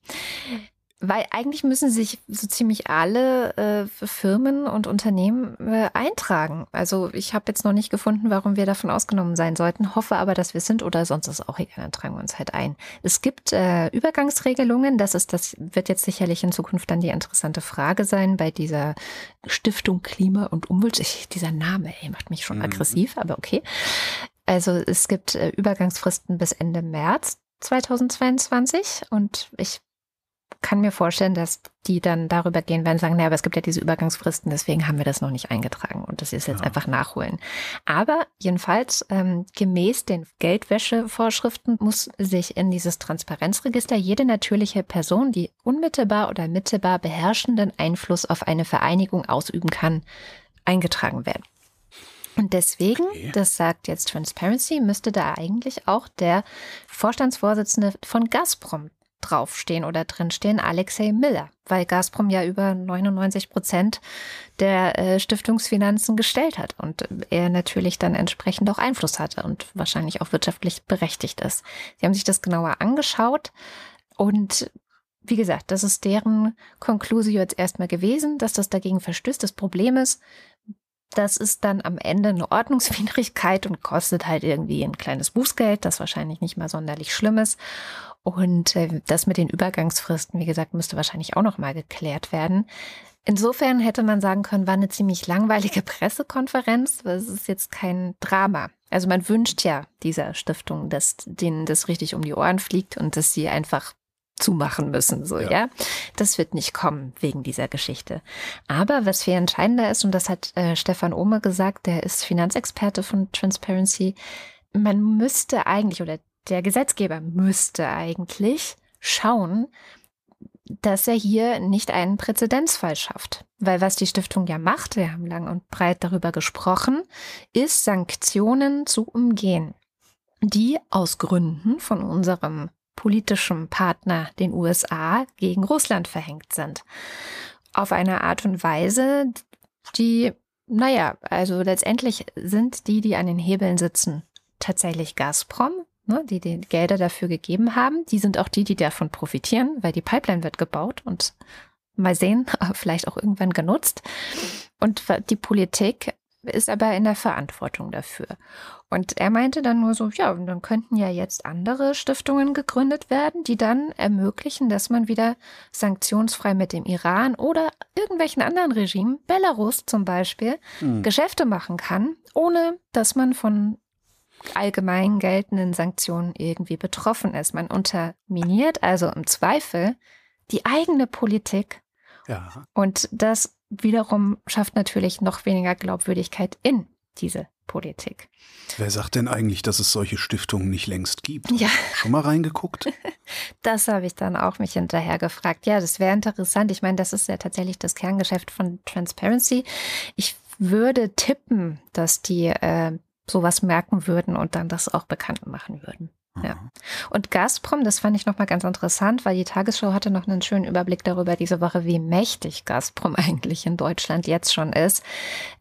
B: Weil eigentlich müssen sich so ziemlich alle äh, Firmen und Unternehmen äh, eintragen. Also ich habe jetzt noch nicht gefunden, warum wir davon ausgenommen sein sollten, hoffe aber, dass wir sind oder sonst ist auch egal, dann tragen wir uns halt ein. Es gibt äh, Übergangsregelungen, das ist, das wird jetzt sicherlich in Zukunft dann die interessante Frage sein bei dieser Stiftung Klima und Umwelt. Ich, dieser Name, ey, macht mich schon mhm. aggressiv, aber okay. Also es gibt äh, Übergangsfristen bis Ende März 2022 und ich kann mir vorstellen, dass die dann darüber gehen werden, sagen, naja, aber es gibt ja diese Übergangsfristen, deswegen haben wir das noch nicht eingetragen und das ist jetzt ja. einfach nachholen. Aber jedenfalls ähm, gemäß den Geldwäschevorschriften muss sich in dieses Transparenzregister jede natürliche Person, die unmittelbar oder mittelbar beherrschenden Einfluss auf eine Vereinigung ausüben kann, eingetragen werden. Und deswegen, okay. das sagt jetzt Transparency, müsste da eigentlich auch der Vorstandsvorsitzende von Gazprom draufstehen oder drinstehen, Alexei Miller, weil Gazprom ja über 99 Prozent der äh, Stiftungsfinanzen gestellt hat und er natürlich dann entsprechend auch Einfluss hatte und wahrscheinlich auch wirtschaftlich berechtigt ist. Sie haben sich das genauer angeschaut und wie gesagt, das ist deren Konklusio jetzt erstmal gewesen, dass das dagegen verstößt. Das Problem ist, das ist dann am Ende eine Ordnungswidrigkeit und kostet halt irgendwie ein kleines Bußgeld, das wahrscheinlich nicht mal sonderlich schlimm ist. Und äh, das mit den Übergangsfristen, wie gesagt, müsste wahrscheinlich auch noch mal geklärt werden. Insofern hätte man sagen können, war eine ziemlich langweilige Pressekonferenz. Es ist jetzt kein Drama. Also man wünscht ja dieser Stiftung, dass denen das richtig um die Ohren fliegt und dass sie einfach zumachen müssen, so,
D: Ja.
B: ja. Das wird nicht kommen wegen dieser Geschichte. Aber was viel entscheidender ist, und das hat äh, Stefan Ohme gesagt, der ist Finanzexperte von Transparency, man müsste eigentlich, oder der Gesetzgeber müsste eigentlich schauen, dass er hier nicht einen Präzedenzfall schafft. Weil was die Stiftung ja macht, wir haben lang und breit darüber gesprochen, ist Sanktionen zu umgehen, die aus Gründen von unserem politischen Partner, den USA, gegen Russland verhängt sind. Auf eine Art und Weise, die, naja, also letztendlich sind die, die an den Hebeln sitzen, tatsächlich Gazprom, ne, die die Gelder dafür gegeben haben. Die sind auch die, die davon profitieren, weil die Pipeline wird gebaut und mal sehen, vielleicht auch irgendwann genutzt. Und die Politik ist aber in der Verantwortung dafür. Und er meinte dann nur so, ja, dann könnten ja jetzt andere Stiftungen gegründet werden, die dann ermöglichen, dass man wieder sanktionsfrei mit dem Iran oder irgendwelchen anderen Regimen, Belarus zum Beispiel,
D: Hm.
B: Geschäfte machen kann, ohne dass man von allgemein geltenden Sanktionen irgendwie betroffen ist. Man unterminiert also im Zweifel die eigene Politik
D: Ja.
B: und das wiederum schafft natürlich noch weniger Glaubwürdigkeit in diese Politik.
D: Wer sagt denn eigentlich, dass es solche Stiftungen nicht längst gibt?
B: Ja.
D: Schon mal reingeguckt?
B: Das habe ich dann auch mich hinterher gefragt. Ja, das wäre interessant. Ich meine, das ist ja tatsächlich das Kerngeschäft von Transparency. Ich würde tippen, dass die äh, sowas merken würden und dann das auch bekannt machen würden. Ja. Und Gazprom, das fand ich nochmal ganz interessant, weil die Tagesschau hatte noch einen schönen Überblick darüber diese Woche, wie mächtig Gazprom eigentlich in Deutschland jetzt schon ist.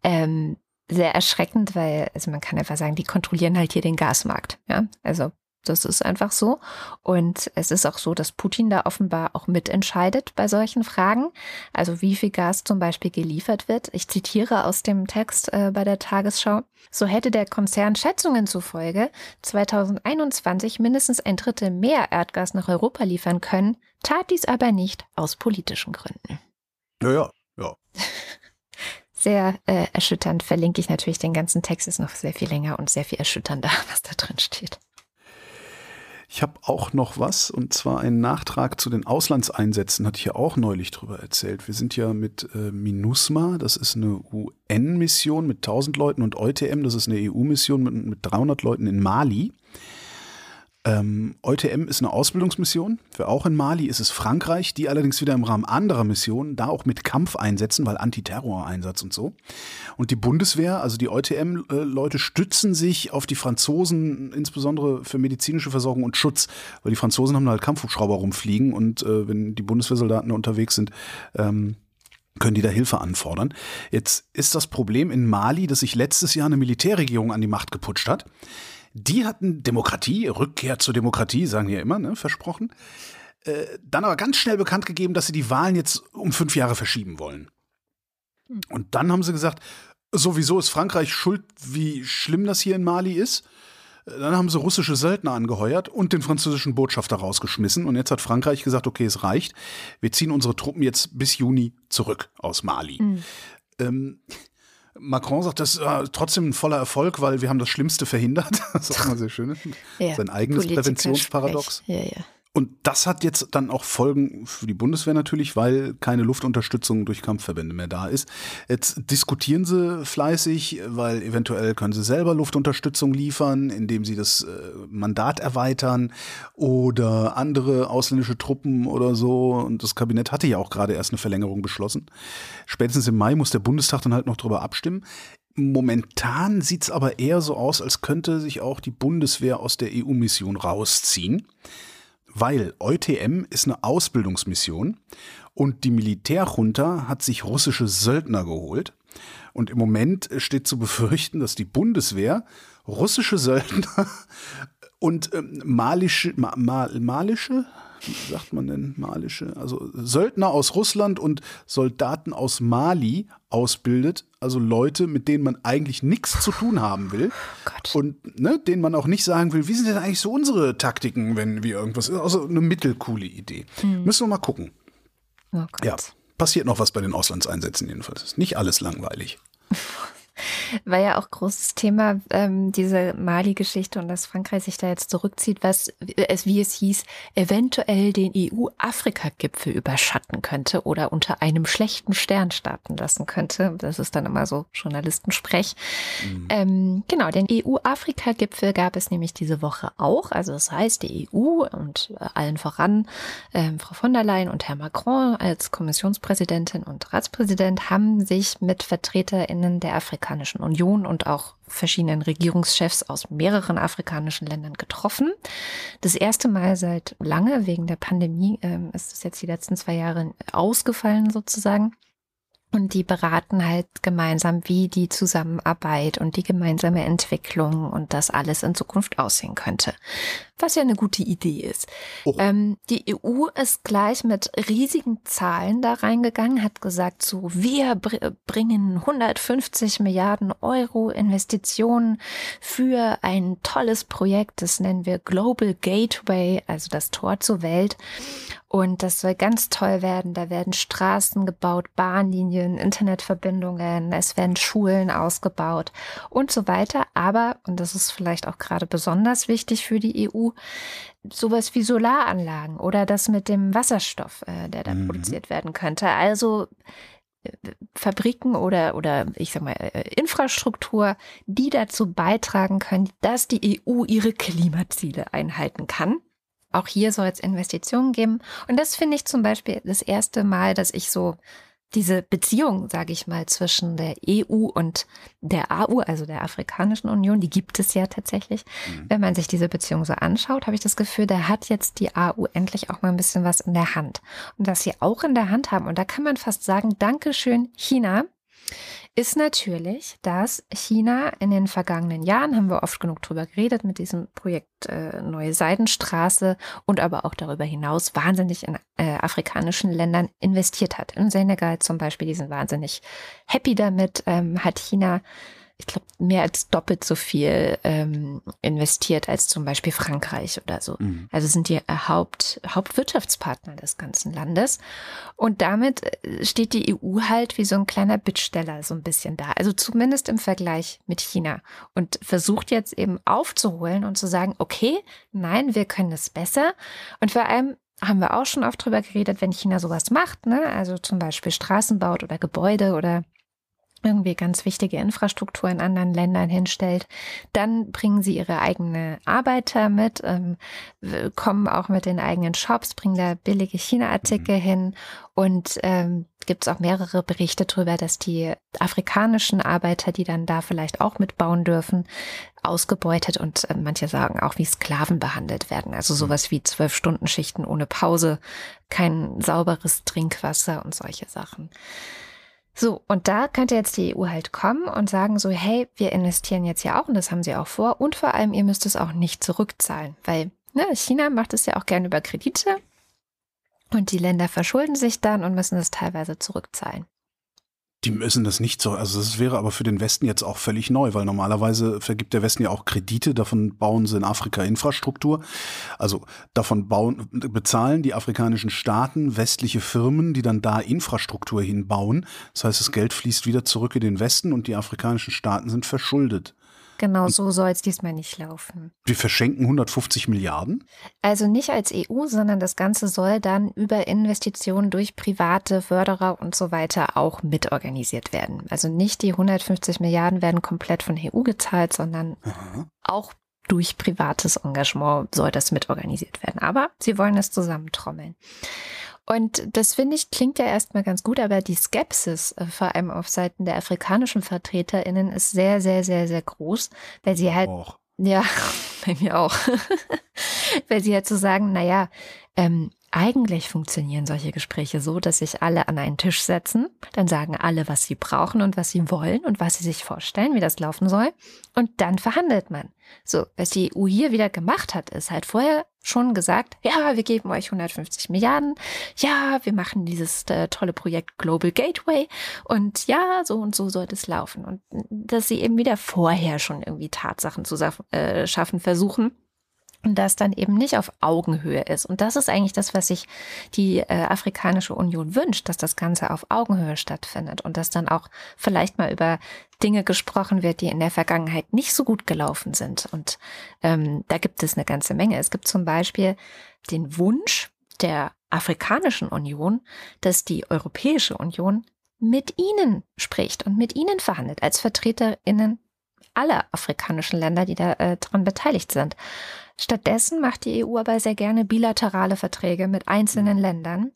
B: Ähm, sehr erschreckend, weil, also man kann einfach sagen, die kontrollieren halt hier den Gasmarkt. Ja, also das ist einfach so. Und es ist auch so, dass Putin da offenbar auch mitentscheidet bei solchen Fragen. Also wie viel Gas zum Beispiel geliefert wird. Ich zitiere aus dem Text äh, bei der Tagesschau. So hätte der Konzern Schätzungen zufolge 2021 mindestens ein Drittel mehr Erdgas nach Europa liefern können, tat dies aber nicht aus politischen Gründen.
D: Ja, ja, ja.
B: Sehr äh, erschütternd verlinke ich natürlich den ganzen Text, ist noch sehr viel länger und sehr viel erschütternder, was da drin steht.
D: Ich habe auch noch was, und zwar einen Nachtrag zu den Auslandseinsätzen, hatte ich ja auch neulich drüber erzählt. Wir sind ja mit äh, MINUSMA, das ist eine UN-Mission mit 1000 Leuten, und EUTM, das ist eine EU-Mission mit, mit 300 Leuten in Mali. Ähm, EUTM ist eine Ausbildungsmission. Für auch in Mali ist es Frankreich, die allerdings wieder im Rahmen anderer Missionen, da auch mit Kampfeinsätzen, weil Antiterror-Einsatz und so. Und die Bundeswehr, also die EUTM-Leute, stützen sich auf die Franzosen, insbesondere für medizinische Versorgung und Schutz, weil die Franzosen haben halt Kampfhubschrauber rumfliegen und äh, wenn die Bundeswehrsoldaten da unterwegs sind, ähm, können die da Hilfe anfordern. Jetzt ist das Problem in Mali, dass sich letztes Jahr eine Militärregierung an die Macht geputscht hat. Die hatten Demokratie, Rückkehr zur Demokratie, sagen die ja immer, ne, versprochen. Äh, dann aber ganz schnell bekannt gegeben, dass sie die Wahlen jetzt um fünf Jahre verschieben wollen. Und dann haben sie gesagt, sowieso ist Frankreich schuld, wie schlimm das hier in Mali ist. Äh, Dann haben sie russische Söldner angeheuert und den französischen Botschafter rausgeschmissen. Und jetzt hat Frankreich gesagt, okay, es reicht. Wir ziehen unsere Truppen jetzt bis Juni zurück aus Mali. Ähm, Macron sagt, das ist äh, trotzdem ein voller Erfolg, weil wir haben das Schlimmste verhindert. Das ist auch mal sehr schön. Sein eigenes
B: Politiker
D: Präventionsparadox.
B: Sprech. Ja, ja.
D: Und das hat jetzt dann auch Folgen für die Bundeswehr natürlich, weil keine Luftunterstützung durch Kampfverbände mehr da ist. Jetzt diskutieren sie fleißig, weil eventuell können sie selber Luftunterstützung liefern, indem sie das äh, Mandat erweitern oder andere ausländische Truppen oder so. Und das Kabinett hatte ja auch gerade erst eine Verlängerung beschlossen. Spätestens im Mai muss der Bundestag dann halt noch drüber abstimmen. Momentan sieht's aber eher so aus, als könnte sich auch die Bundeswehr aus der EU-Mission rausziehen weil EUTM ist eine Ausbildungsmission und die Militärjunta hat sich russische Söldner geholt. Und im Moment steht zu befürchten, dass die Bundeswehr russische Söldner und ähm, malische, ma, mal, malische, wie sagt man denn malische, also Söldner aus Russland und Soldaten aus Mali ausbildet, also Leute, mit denen man eigentlich nichts zu tun haben will
B: Gott.
D: und ne, denen man auch nicht sagen will, wie sind denn eigentlich so unsere Taktiken, wenn wir irgendwas, also eine mittelcoole Idee. Müssen wir mal gucken.
B: Oh.
D: Ja, passiert noch was bei den Auslandseinsätzen jedenfalls. Ist nicht alles langweilig.
B: War ja auch großes Thema, ähm, diese Mali-Geschichte und dass Frankreich sich da jetzt zurückzieht, was es, wie es hieß, eventuell den EU-Afrika-Gipfel überschatten könnte oder unter einem schlechten Stern starten lassen könnte. Das ist dann immer so Journalistensprech. Mhm. Ähm, genau, den EU-Afrika-Gipfel gab es nämlich diese Woche auch. Also das heißt, die EU und äh, allen voran ähm, Frau von der Leyen und Herr Macron als Kommissionspräsidentin und Ratspräsident haben sich mit VertreterInnen der Afrikanischen Union und auch verschiedenen Regierungschefs aus mehreren afrikanischen Ländern getroffen. Das erste Mal seit lange, wegen der Pandemie, ähm, ist es jetzt die letzten zwei Jahre ausgefallen sozusagen. Und die beraten halt gemeinsam, wie die Zusammenarbeit und die gemeinsame Entwicklung und das alles in Zukunft aussehen könnte. Was ja eine gute Idee ist. Oh. Ähm, die EU ist gleich mit riesigen Zahlen da reingegangen, hat gesagt, so, wir br bringen 150 Milliarden Euro Investitionen für ein tolles Projekt, das nennen wir Global Gateway, also das Tor zur Welt. Und das soll ganz toll werden. Da werden Straßen gebaut, Bahnlinien, Internetverbindungen, es werden Schulen ausgebaut und so weiter. Aber, und das ist vielleicht auch gerade besonders wichtig für die EU, sowas wie Solaranlagen oder das mit dem Wasserstoff, äh, der da mhm. produziert werden könnte. Also äh, Fabriken oder, oder ich sag mal, äh, Infrastruktur, die dazu beitragen können, dass die EU ihre Klimaziele einhalten kann. Auch hier soll es Investitionen geben. Und das finde ich zum Beispiel das erste Mal, dass ich so diese Beziehung, sage ich mal, zwischen der EU und der AU, also der Afrikanischen Union, die gibt es ja tatsächlich. Mhm. Wenn man sich diese Beziehung so anschaut, habe ich das Gefühl, da hat jetzt die AU endlich auch mal ein bisschen was in der Hand. Und was sie auch in der Hand haben, und da kann man fast sagen, Dankeschön, China, ist natürlich, dass China in den vergangenen Jahren, haben wir oft genug drüber geredet, mit diesem Projekt äh, Neue Seidenstraße und aber auch darüber hinaus wahnsinnig in äh, afrikanischen Ländern investiert hat. In Senegal zum Beispiel, die sind wahnsinnig happy damit, ähm, hat China ich glaube, mehr als doppelt so viel ähm, investiert als zum Beispiel Frankreich oder so. Mhm. Also sind die äh, Haupt, Hauptwirtschaftspartner des ganzen Landes. Und damit äh, steht die EU halt wie so ein kleiner Bittsteller so ein bisschen da. Also zumindest im Vergleich mit China. Und versucht jetzt eben aufzuholen und zu sagen, okay, nein, wir können es besser. Und vor allem haben wir auch schon oft drüber geredet, wenn China sowas macht, ne? also zum Beispiel Straßen baut oder Gebäude oder irgendwie ganz wichtige Infrastruktur in anderen Ländern hinstellt. Dann bringen sie ihre eigene Arbeiter mit, ähm, kommen auch mit den eigenen Shops, bringen da billige China-Artikel mhm. hin und ähm, gibt es auch mehrere Berichte darüber, dass die afrikanischen Arbeiter, die dann da vielleicht auch mitbauen dürfen, ausgebeutet und äh, manche sagen auch wie Sklaven behandelt werden. Also mhm. sowas wie zwölf Stunden Schichten ohne Pause, kein sauberes Trinkwasser und solche Sachen. So, und da könnte jetzt die EU halt kommen und sagen so, hey, wir investieren jetzt ja auch und das haben sie auch vor und vor allem, ihr müsst es auch nicht zurückzahlen, weil ne, China macht es ja auch gerne über Kredite und die Länder verschulden sich dann und müssen es teilweise zurückzahlen.
D: Die müssen das nicht so. Also das wäre aber für den Westen jetzt auch völlig neu, weil normalerweise vergibt der Westen ja auch Kredite, davon bauen sie in Afrika Infrastruktur. Also davon bauen, bezahlen die afrikanischen Staaten westliche Firmen, die dann da Infrastruktur hinbauen. Das heißt, das Geld fließt wieder zurück in den Westen und die afrikanischen Staaten sind verschuldet.
B: Genau so soll es diesmal nicht laufen.
D: Wir verschenken 150 Milliarden?
B: Also nicht als EU, sondern das Ganze soll dann über Investitionen durch private Förderer und so weiter auch mitorganisiert werden. Also nicht die 150 Milliarden werden komplett von EU gezahlt, sondern Aha. auch durch privates Engagement soll das mitorganisiert werden. Aber sie wollen es zusammentrommeln. Und das finde ich klingt ja erstmal ganz gut, aber die Skepsis, äh, vor allem auf Seiten der afrikanischen VertreterInnen, ist sehr, sehr, sehr, sehr groß, weil sie halt, Och. ja, bei mir auch, weil sie halt so sagen, naja, ähm, eigentlich funktionieren solche Gespräche so, dass sich alle an einen Tisch setzen, dann sagen alle, was sie brauchen und was sie wollen und was sie sich vorstellen, wie das laufen soll, und dann verhandelt man. So, was die EU hier wieder gemacht hat, ist halt vorher schon gesagt, ja, wir geben euch 150 Milliarden, ja, wir machen dieses äh, tolle Projekt Global Gateway. Und ja, so und so soll es laufen. Und dass sie eben wieder vorher schon irgendwie Tatsachen zu äh, schaffen versuchen und das dann eben nicht auf Augenhöhe ist. Und das ist eigentlich das, was sich die äh, Afrikanische Union wünscht, dass das Ganze auf Augenhöhe stattfindet und dass dann auch vielleicht mal über Dinge gesprochen wird, die in der Vergangenheit nicht so gut gelaufen sind. Und ähm, da gibt es eine ganze Menge. Es gibt zum Beispiel den Wunsch der Afrikanischen Union, dass die Europäische Union mit ihnen spricht und mit ihnen verhandelt als Vertreterinnen aller afrikanischen Länder, die daran äh, beteiligt sind. Stattdessen macht die EU aber sehr gerne bilaterale Verträge mit einzelnen Ländern,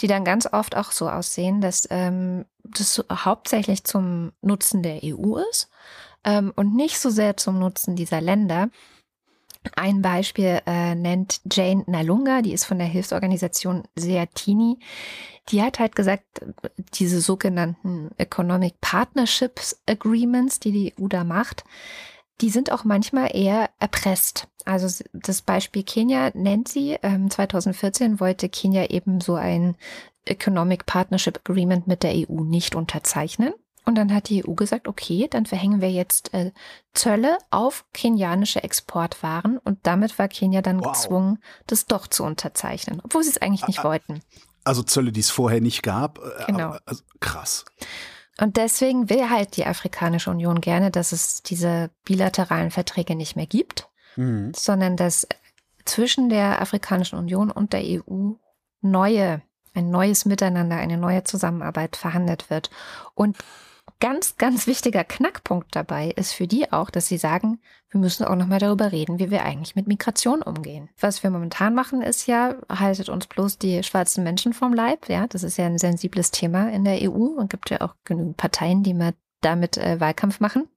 B: die dann ganz oft auch so aussehen, dass ähm, das hauptsächlich zum Nutzen der EU ist ähm, und nicht so sehr zum Nutzen dieser Länder. Ein Beispiel äh, nennt Jane Nalunga, die ist von der Hilfsorganisation Seatini. Die hat halt gesagt, diese sogenannten Economic Partnerships Agreements, die die EU da macht, die sind auch manchmal eher erpresst. Also das Beispiel Kenia nennt sie. Ähm, 2014 wollte Kenia eben so ein Economic Partnership Agreement mit der EU nicht unterzeichnen. Und dann hat die EU gesagt, okay, dann verhängen wir jetzt äh, Zölle auf kenianische Exportwaren und damit war Kenia dann wow. gezwungen, das doch zu unterzeichnen, obwohl sie es eigentlich nicht wollten.
D: Also Zölle, die es vorher nicht gab. Äh,
B: genau.
D: Also, krass.
B: Und deswegen will halt die Afrikanische Union gerne, dass es diese bilateralen Verträge nicht mehr gibt, mhm. sondern dass zwischen der Afrikanischen Union und der EU neue, ein neues Miteinander, eine neue Zusammenarbeit verhandelt wird. Und ganz, ganz wichtiger Knackpunkt dabei ist für die auch, dass sie sagen, wir müssen auch nochmal darüber reden, wie wir eigentlich mit Migration umgehen. Was wir momentan machen, ist ja, haltet uns bloß die schwarzen Menschen vom Leib. Ja, das ist ja ein sensibles Thema in der EU und gibt ja auch genügend Parteien, die mal damit äh, Wahlkampf machen.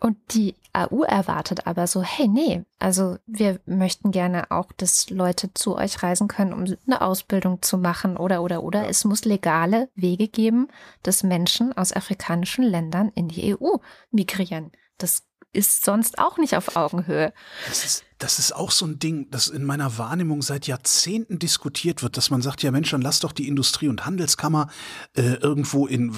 B: Und die AU erwartet aber so, hey, nee, also wir möchten gerne auch, dass Leute zu euch reisen können, um eine Ausbildung zu machen oder, oder, oder. Ja. Es muss legale Wege geben, dass Menschen aus afrikanischen Ländern in die EU migrieren. Das ist sonst auch nicht auf Augenhöhe.
D: Das ist, das ist auch so ein Ding, das in meiner Wahrnehmung seit Jahrzehnten diskutiert wird, dass man sagt, ja Mensch, dann lass doch die Industrie- und Handelskammer äh, irgendwo in,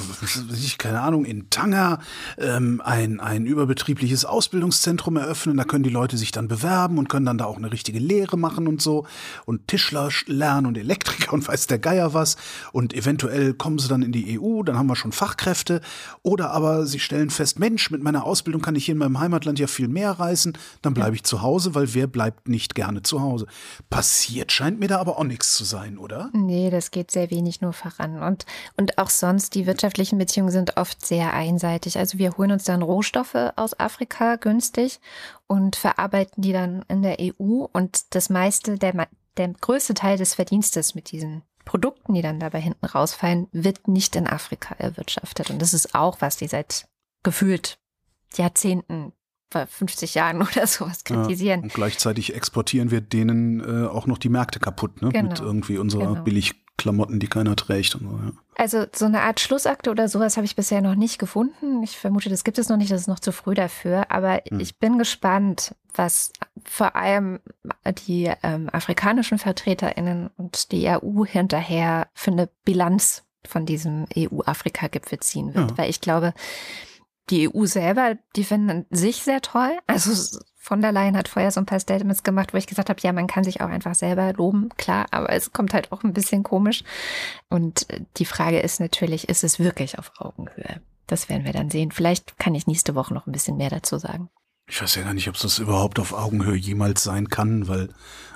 D: ich, keine Ahnung, in Tanger ähm, ein, ein überbetriebliches Ausbildungszentrum eröffnen. Da können die Leute sich dann bewerben und können dann da auch eine richtige Lehre machen und so und Tischler lernen und Elektriker und weiß der Geier was. Und eventuell kommen sie dann in die EU, dann haben wir schon Fachkräfte. Oder aber sie stellen fest, Mensch, mit meiner Ausbildung kann ich hier in meinem Heimatland ja viel mehr reisen, dann bleibe ich zu Hause, weil wer bleibt nicht gerne zu Hause? Passiert scheint mir da aber auch nichts zu sein, oder?
B: Nee, das geht sehr wenig nur voran. Und, und auch sonst, die wirtschaftlichen Beziehungen sind oft sehr einseitig. Also wir holen uns dann Rohstoffe aus Afrika günstig und verarbeiten die dann in der EU. Und das meiste, der, der größte Teil des Verdienstes mit diesen Produkten, die dann dabei hinten rausfallen, wird nicht in Afrika erwirtschaftet. Und das ist auch, was die seit gefühlt Jahrzehnten 50 Jahren oder sowas kritisieren. Ja,
D: und gleichzeitig exportieren wir denen äh, auch noch die Märkte kaputt, ne? Genau. Mit irgendwie unserer genau. Billigklamotten, die keiner trägt und so, ja.
B: Also so eine Art Schlussakte oder sowas habe ich bisher noch nicht gefunden. Ich vermute, das gibt es noch nicht, das ist noch zu früh dafür. Aber hm. ich bin gespannt, was vor allem die ähm, afrikanischen VertreterInnen und die EU hinterher für eine Bilanz von diesem EU-Afrika-Gipfel ziehen wird. Ja. Weil ich glaube, die EU selber, die finden sich sehr toll. Also von der Leyen hat vorher so ein paar Statements gemacht, wo ich gesagt habe, ja, man kann sich auch einfach selber loben, klar, aber es kommt halt auch ein bisschen komisch. Und die Frage ist natürlich, ist es wirklich auf Augenhöhe? Das werden wir dann sehen. Vielleicht kann ich nächste Woche noch ein bisschen mehr dazu sagen.
D: Ich weiß ja gar nicht, ob das überhaupt auf Augenhöhe jemals sein kann, weil,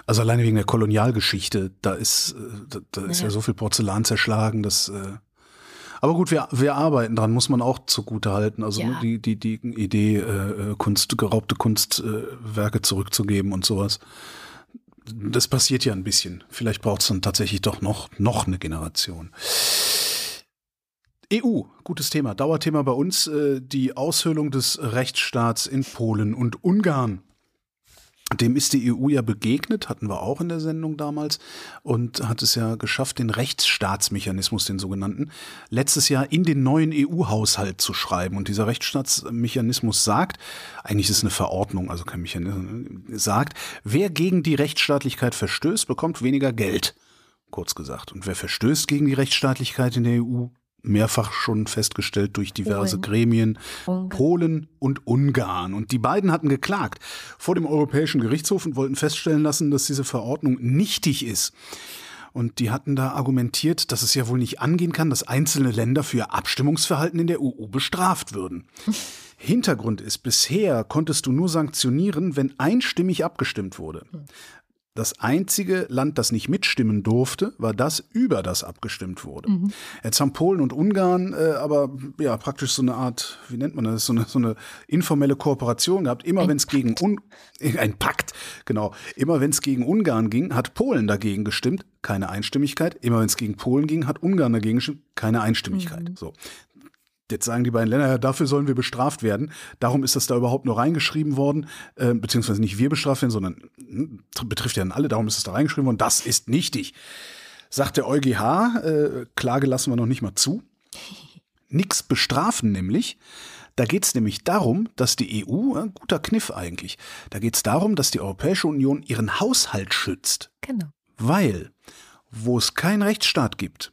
D: also alleine wegen der Kolonialgeschichte, da ist, äh, da, da ist ja. ja so viel Porzellan zerschlagen, dass äh, aber gut, wir, wir arbeiten dran, muss man auch zugute halten. Also ja. die, die, die Idee, äh, Kunst, geraubte Kunstwerke äh, zurückzugeben und sowas. Das passiert ja ein bisschen. Vielleicht braucht es dann tatsächlich doch noch, noch eine Generation. EU, gutes Thema, Dauerthema bei uns, äh, die Aushöhlung des Rechtsstaats in Polen und Ungarn. Dem ist die EU ja begegnet, hatten wir auch in der Sendung damals, und hat es ja geschafft, den Rechtsstaatsmechanismus, den sogenannten, letztes Jahr in den neuen EU-Haushalt zu schreiben. Und dieser Rechtsstaatsmechanismus sagt, eigentlich ist es eine Verordnung, also kein Mechanismus, sagt, wer gegen die Rechtsstaatlichkeit verstößt, bekommt weniger Geld, kurz gesagt. Und wer verstößt gegen die Rechtsstaatlichkeit in der EU, mehrfach schon festgestellt durch diverse
B: Polen.
D: Gremien. Polen und Ungarn. Und die beiden hatten geklagt vor dem Europäischen Gerichtshof und wollten feststellen lassen, dass diese Verordnung nichtig ist. Und die hatten da argumentiert, dass es ja wohl nicht angehen kann, dass einzelne Länder für ihr Abstimmungsverhalten in der EU bestraft würden. Hintergrund ist, bisher konntest du nur sanktionieren, wenn einstimmig abgestimmt wurde. Das einzige Land, das nicht mitstimmen durfte, war das, über das abgestimmt wurde. Jetzt haben Polen und Ungarn äh, aber ja praktisch so eine Art, wie nennt man das, so eine, so eine informelle Kooperation gehabt. Immer wenn es gegen Un ein Pakt, genau. Immer wenn es gegen Ungarn ging, hat Polen dagegen gestimmt, keine Einstimmigkeit. Immer wenn es gegen Polen ging, hat Ungarn dagegen gestimmt, keine Einstimmigkeit. So. Jetzt sagen die beiden Länder, ja, dafür sollen wir bestraft werden. Darum ist das da überhaupt nur reingeschrieben worden, äh, beziehungsweise nicht wir bestraft werden, sondern hm, betrifft ja dann alle, darum ist es da reingeschrieben worden. Das ist nichtig. Sagt der EuGH, äh, Klage lassen wir noch nicht mal zu. Nix bestrafen nämlich. Da geht es nämlich darum, dass die EU, äh, guter Kniff eigentlich, da geht es darum, dass die Europäische Union ihren Haushalt schützt.
B: Genau.
D: Weil, wo es keinen Rechtsstaat gibt,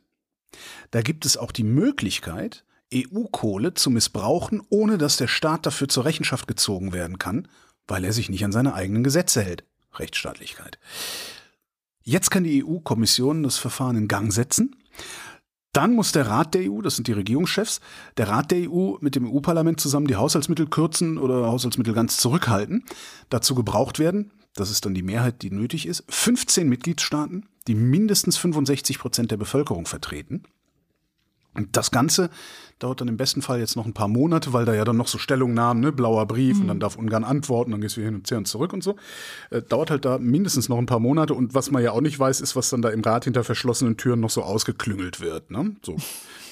D: da gibt es auch die Möglichkeit, EU-Kohle zu missbrauchen, ohne dass der Staat dafür zur Rechenschaft gezogen werden kann, weil er sich nicht an seine eigenen Gesetze hält. Rechtsstaatlichkeit. Jetzt kann die EU-Kommission das Verfahren in Gang setzen. Dann muss der Rat der EU, das sind die Regierungschefs, der Rat der EU mit dem EU-Parlament zusammen die Haushaltsmittel kürzen oder Haushaltsmittel ganz zurückhalten. Dazu gebraucht werden, das ist dann die Mehrheit, die nötig ist, 15 Mitgliedstaaten, die mindestens 65 Prozent der Bevölkerung vertreten. Und das Ganze dauert dann im besten Fall jetzt noch ein paar Monate, weil da ja dann noch so Stellungnahmen, ne, blauer Brief und dann darf Ungarn antworten, dann gehst du hin und her und zurück und so. Äh, dauert halt da mindestens noch ein paar Monate und was man ja auch nicht weiß, ist, was dann da im Rat hinter verschlossenen Türen noch so ausgeklüngelt wird. Ne? So,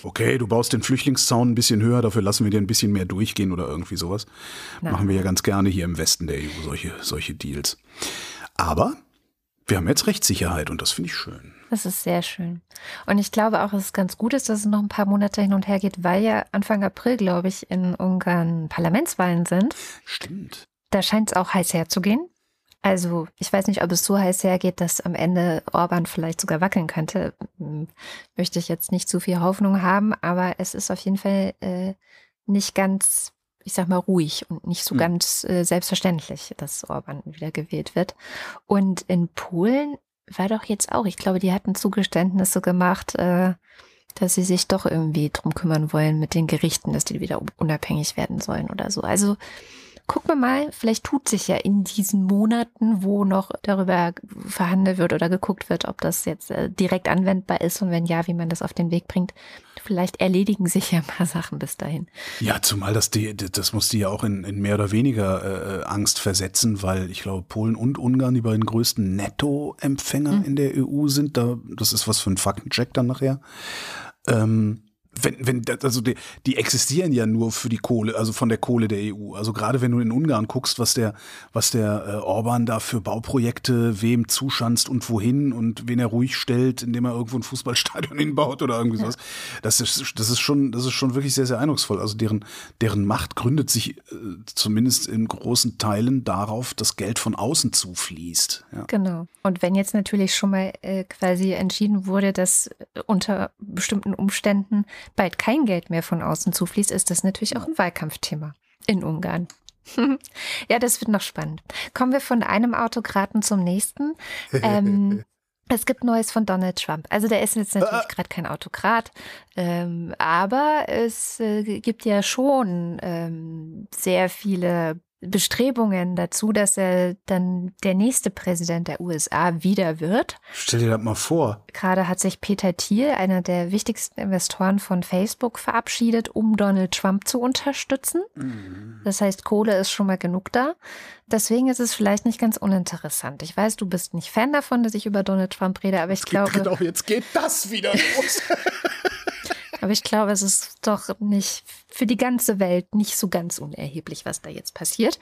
D: okay, du baust den Flüchtlingszaun ein bisschen höher, dafür lassen wir dir ein bisschen mehr durchgehen oder irgendwie sowas.
B: Na.
D: Machen wir ja ganz gerne hier im Westen der EU solche, solche Deals. Aber wir haben jetzt Rechtssicherheit und das finde ich schön.
B: Das ist sehr schön. Und ich glaube auch, dass es ganz gut ist, dass es noch ein paar Monate hin und her geht, weil ja Anfang April, glaube ich, in Ungarn Parlamentswahlen sind.
D: Stimmt.
B: Da scheint es auch heiß herzugehen. Also ich weiß nicht, ob es so heiß hergeht, dass am Ende Orban vielleicht sogar wackeln könnte. Hm, Möchte ich jetzt nicht zu viel Hoffnung haben, aber es ist auf jeden Fall äh, nicht ganz, ich sag mal, ruhig und nicht so
D: Hm.
B: ganz äh, selbstverständlich, dass Orban wieder gewählt wird. Und in Polen war doch jetzt auch, ich glaube, die hatten Zugeständnisse gemacht, äh, dass sie sich doch irgendwie drum kümmern wollen mit den Gerichten, dass die wieder unabhängig werden sollen oder so. Also gucken wir mal, vielleicht tut sich ja in diesen Monaten, wo noch darüber verhandelt wird oder geguckt wird, ob das jetzt äh, direkt anwendbar ist und wenn ja, wie man das auf den Weg bringt. Vielleicht erledigen sich ja ein paar Sachen bis dahin.
D: Ja, zumal das die, das muss die ja auch in, in mehr oder weniger äh, Angst versetzen, weil ich glaube, Polen und Ungarn die beiden größten Nettoempfänger in der EU sind. Da, das ist was für ein Faktencheck dann nachher. Ähm, wenn, wenn, also die, die existieren ja nur für die Kohle, also von der Kohle der EU. Also gerade wenn du in Ungarn guckst, was der, was der äh, Orban da für Bauprojekte wem zuschanzt und wohin und wen er ruhig stellt, indem er irgendwo ein Fußballstadion hinbaut oder irgendwie sowas. Das ist, das ist schon, das ist schon wirklich sehr, sehr eindrucksvoll. Also deren, deren Macht gründet sich äh, zumindest in großen Teilen darauf, dass Geld von außen zufließt. Ja.
B: Genau. Und wenn jetzt natürlich schon mal äh, quasi entschieden wurde, dass unter bestimmten Umständen bald kein Geld mehr von außen zufließt, ist das natürlich auch ein Wahlkampfthema in Ungarn. ja, das wird noch spannend. Kommen wir von einem Autokraten zum nächsten. Ähm, es gibt Neues von Donald Trump. Also der ist jetzt natürlich gerade kein Autokrat, ähm, aber es äh, gibt ja schon ähm, sehr viele Bestrebungen dazu, dass er dann der nächste Präsident der USA wieder wird.
D: Stell dir das mal vor.
B: Gerade hat sich Peter Thiel, einer der wichtigsten Investoren von Facebook, verabschiedet, um Donald Trump zu unterstützen. Das heißt, Kohle ist schon mal genug da. Deswegen ist es vielleicht nicht ganz uninteressant. Ich weiß, du bist nicht Fan davon, dass ich über Donald Trump rede, aber ich glaube,
D: Genau, jetzt geht das wieder los.
B: aber ich glaube, es ist doch nicht für die ganze Welt nicht so ganz unerheblich, was da jetzt passiert.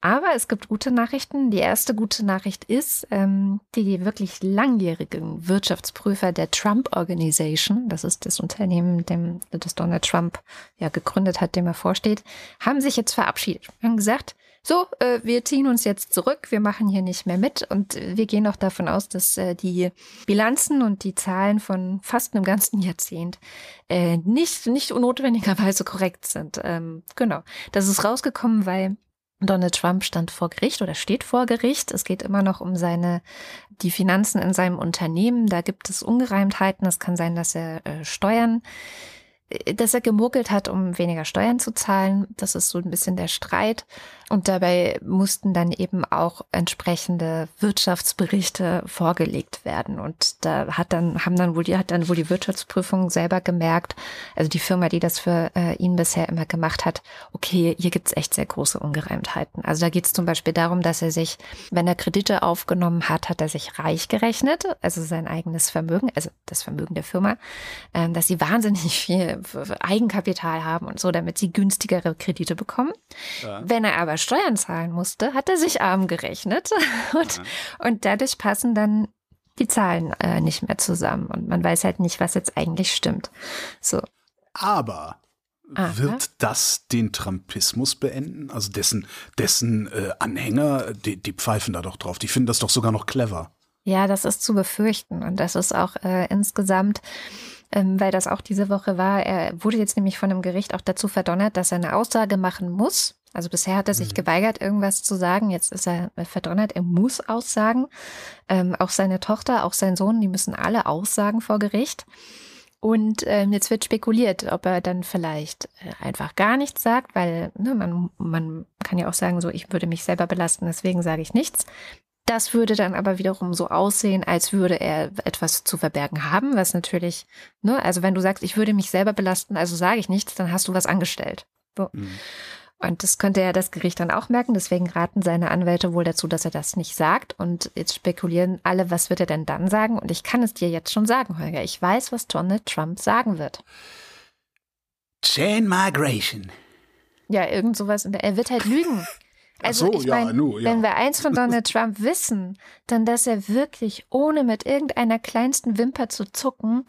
B: Aber es gibt gute Nachrichten. Die erste gute Nachricht ist, ähm, die wirklich langjährigen Wirtschaftsprüfer der Trump Organization, das ist das Unternehmen, dem das Donald Trump ja gegründet hat, dem er vorsteht, haben sich jetzt verabschiedet. Wir haben gesagt, so, äh, wir ziehen uns jetzt zurück, wir machen hier nicht mehr mit und wir gehen auch davon aus, dass äh, die Bilanzen und die Zahlen von fast einem ganzen Jahrzehnt äh, nicht, nicht notwendigerweise korrekt sind. Ähm, genau. Das ist rausgekommen, weil Donald Trump stand vor Gericht oder steht vor Gericht. Es geht immer noch um seine, die Finanzen in seinem Unternehmen. Da gibt es Ungereimtheiten. Es kann sein, dass er äh, Steuern dass er gemogelt hat, um weniger Steuern zu zahlen. Das ist so ein bisschen der Streit. Und dabei mussten dann eben auch entsprechende Wirtschaftsberichte vorgelegt werden. Und da hat dann, haben dann wohl die, hat dann wohl die Wirtschaftsprüfung selber gemerkt, also die Firma, die das für äh, ihn bisher immer gemacht hat, okay, hier gibt's echt sehr große Ungereimtheiten. Also da geht es zum Beispiel darum, dass er sich, wenn er Kredite aufgenommen hat, hat er sich reich gerechnet, also sein eigenes Vermögen, also das Vermögen der Firma, äh, dass sie wahnsinnig viel Eigenkapital haben und so, damit sie günstigere Kredite bekommen. Ja. Wenn er aber Steuern zahlen musste, hat er sich arm gerechnet und, ja. und dadurch passen dann die Zahlen äh, nicht mehr zusammen und man weiß halt nicht, was jetzt eigentlich stimmt. So.
D: Aber Aha. wird das den Trumpismus beenden? Also dessen, dessen äh, Anhänger, die, die pfeifen da doch drauf. Die finden das doch sogar noch clever.
B: Ja, das ist zu befürchten und das ist auch äh, insgesamt ähm, weil das auch diese Woche war. Er wurde jetzt nämlich von einem Gericht auch dazu verdonnert, dass er eine Aussage machen muss also bisher hat er sich mhm. geweigert, irgendwas zu sagen. Jetzt ist er verdonnert, er muss aussagen. Ähm, auch seine Tochter, auch sein Sohn, die müssen alle aussagen vor Gericht. Und ähm, jetzt wird spekuliert, ob er dann vielleicht äh, einfach gar nichts sagt, weil ne, man, man kann ja auch sagen, so ich würde mich selber belasten, deswegen sage ich nichts. Das würde dann aber wiederum so aussehen, als würde er etwas zu verbergen haben, was natürlich, ne, also wenn du sagst, ich würde mich selber belasten, also sage ich nichts, dann hast du was angestellt. So. Mhm. Und das könnte ja das Gericht dann auch merken. Deswegen raten seine Anwälte wohl dazu, dass er das nicht sagt. Und jetzt spekulieren alle, was wird er denn dann sagen? Und ich kann es dir jetzt schon sagen, Holger. Ich weiß, was Donald Trump sagen wird.
D: Chain Migration.
B: Ja, irgend sowas. Er wird halt lügen. Also so, ich ja, nu, ja. wenn wir eins von Donald Trump wissen, dann, dass er wirklich, ohne mit irgendeiner kleinsten Wimper zu zucken,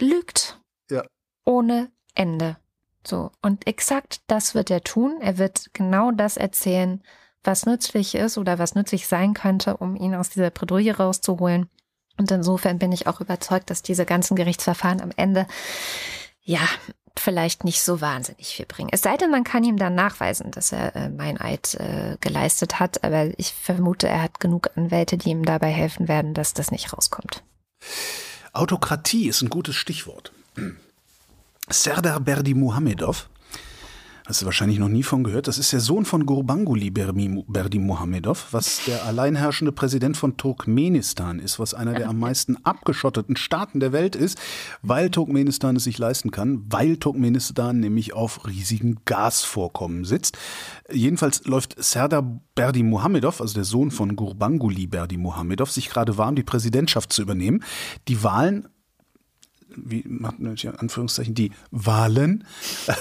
B: lügt.
D: Ja.
B: Ohne Ende. So, und exakt das wird er tun. Er wird genau das erzählen, was nützlich ist oder was nützlich sein könnte, um ihn aus dieser Bredouille rauszuholen. Und insofern bin ich auch überzeugt, dass diese ganzen Gerichtsverfahren am Ende, ja, vielleicht nicht so wahnsinnig viel bringen. Es sei denn, man kann ihm dann nachweisen, dass er äh, Meineid äh, geleistet hat. Aber ich vermute, er hat genug Anwälte, die ihm dabei helfen werden, dass das nicht rauskommt.
D: Autokratie ist ein gutes Stichwort. Serdar Berdi Muhamedov, hast du wahrscheinlich noch nie von gehört, das ist der Sohn von Gurbanguly Berdi Muhamedov, was der alleinherrschende Präsident von Turkmenistan ist, was einer der am meisten abgeschotteten Staaten der Welt ist, weil Turkmenistan es sich leisten kann, weil Turkmenistan nämlich auf riesigen Gasvorkommen sitzt. Jedenfalls läuft Serdar Berdi Muhamedov, also der Sohn von Gurbanguly Berdi Muhamedov, sich gerade warm, die Präsidentschaft zu übernehmen. Die Wahlen wie macht natürlich Anführungszeichen, die Wahlen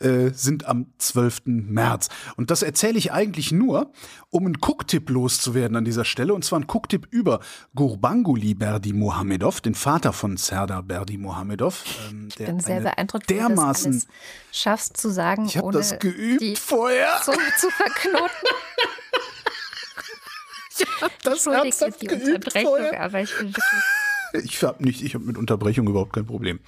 D: äh, sind am 12. März. Und das erzähle ich eigentlich nur, um einen Cooktipp loszuwerden an dieser Stelle. Und zwar ein Cooktipp über Gurbanguly Berdi Mohamedov, den Vater von Serdar Berdi Mohamedov.
B: Ähm, der ich bin sehr beeindruckt, dermaßen, wie du das schaffst zu sagen,
D: ich ohne das geübt vorher.
B: Zunge zu verknoten.
D: ich habe das ernsthaft geübt vorher. aber ich bin wirklich ich habe nicht, ich habe mit Unterbrechung überhaupt kein Problem.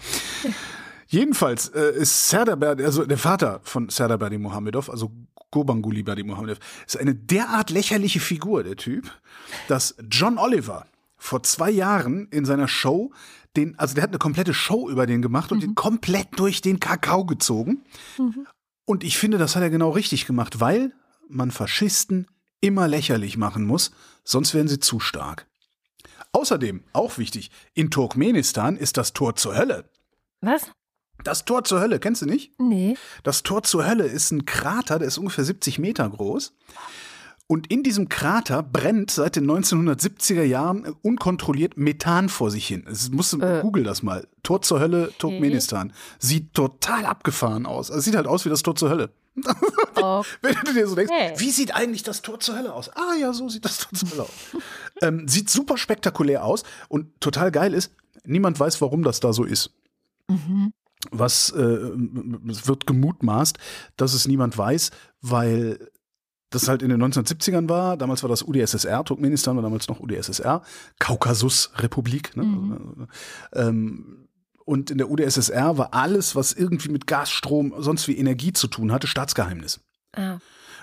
D: Jedenfalls äh, ist Serdar Berdi, also der Vater von Serdar Berdi Mohamedov, also Gurbanguly Berdi Mohamedov, ist eine derart lächerliche Figur, der Typ, dass John Oliver vor zwei Jahren in seiner Show den, also der hat eine komplette Show über den gemacht und mhm. den komplett durch den Kakao gezogen. Mhm. Und ich finde, das hat er genau richtig gemacht, weil man Faschisten immer lächerlich machen muss, sonst werden sie zu stark. Außerdem, auch wichtig, in Turkmenistan ist das Tor zur Hölle.
B: Was?
D: Das Tor zur Hölle, kennst du nicht?
B: Nee.
D: Das Tor zur Hölle ist ein Krater, der ist ungefähr 70 Meter groß. Und in diesem Krater brennt seit den 1970er Jahren unkontrolliert Methan vor sich hin. Es muss, äh. Google das mal. Tor zur Hölle, Turkmenistan. Sieht total abgefahren aus. Also sieht halt aus wie das Tor zur Hölle. Okay. Wenn du dir so denkst, wie sieht eigentlich das Tor zur Hölle aus? Ah ja, so sieht das Tor zur Hölle aus. ähm, sieht super spektakulär aus und total geil ist, niemand weiß, warum das da so ist. Mhm. was äh, wird gemutmaßt, dass es niemand weiß, weil das halt in den 1970ern war. Damals war das UdSSR, Turkmenistan war damals noch UdSSR, Kaukasusrepublik. Ne? Mhm. Ähm, und in der UdSSR war alles, was irgendwie mit Gas, Strom, sonst wie Energie zu tun hatte, Staatsgeheimnis. Ah.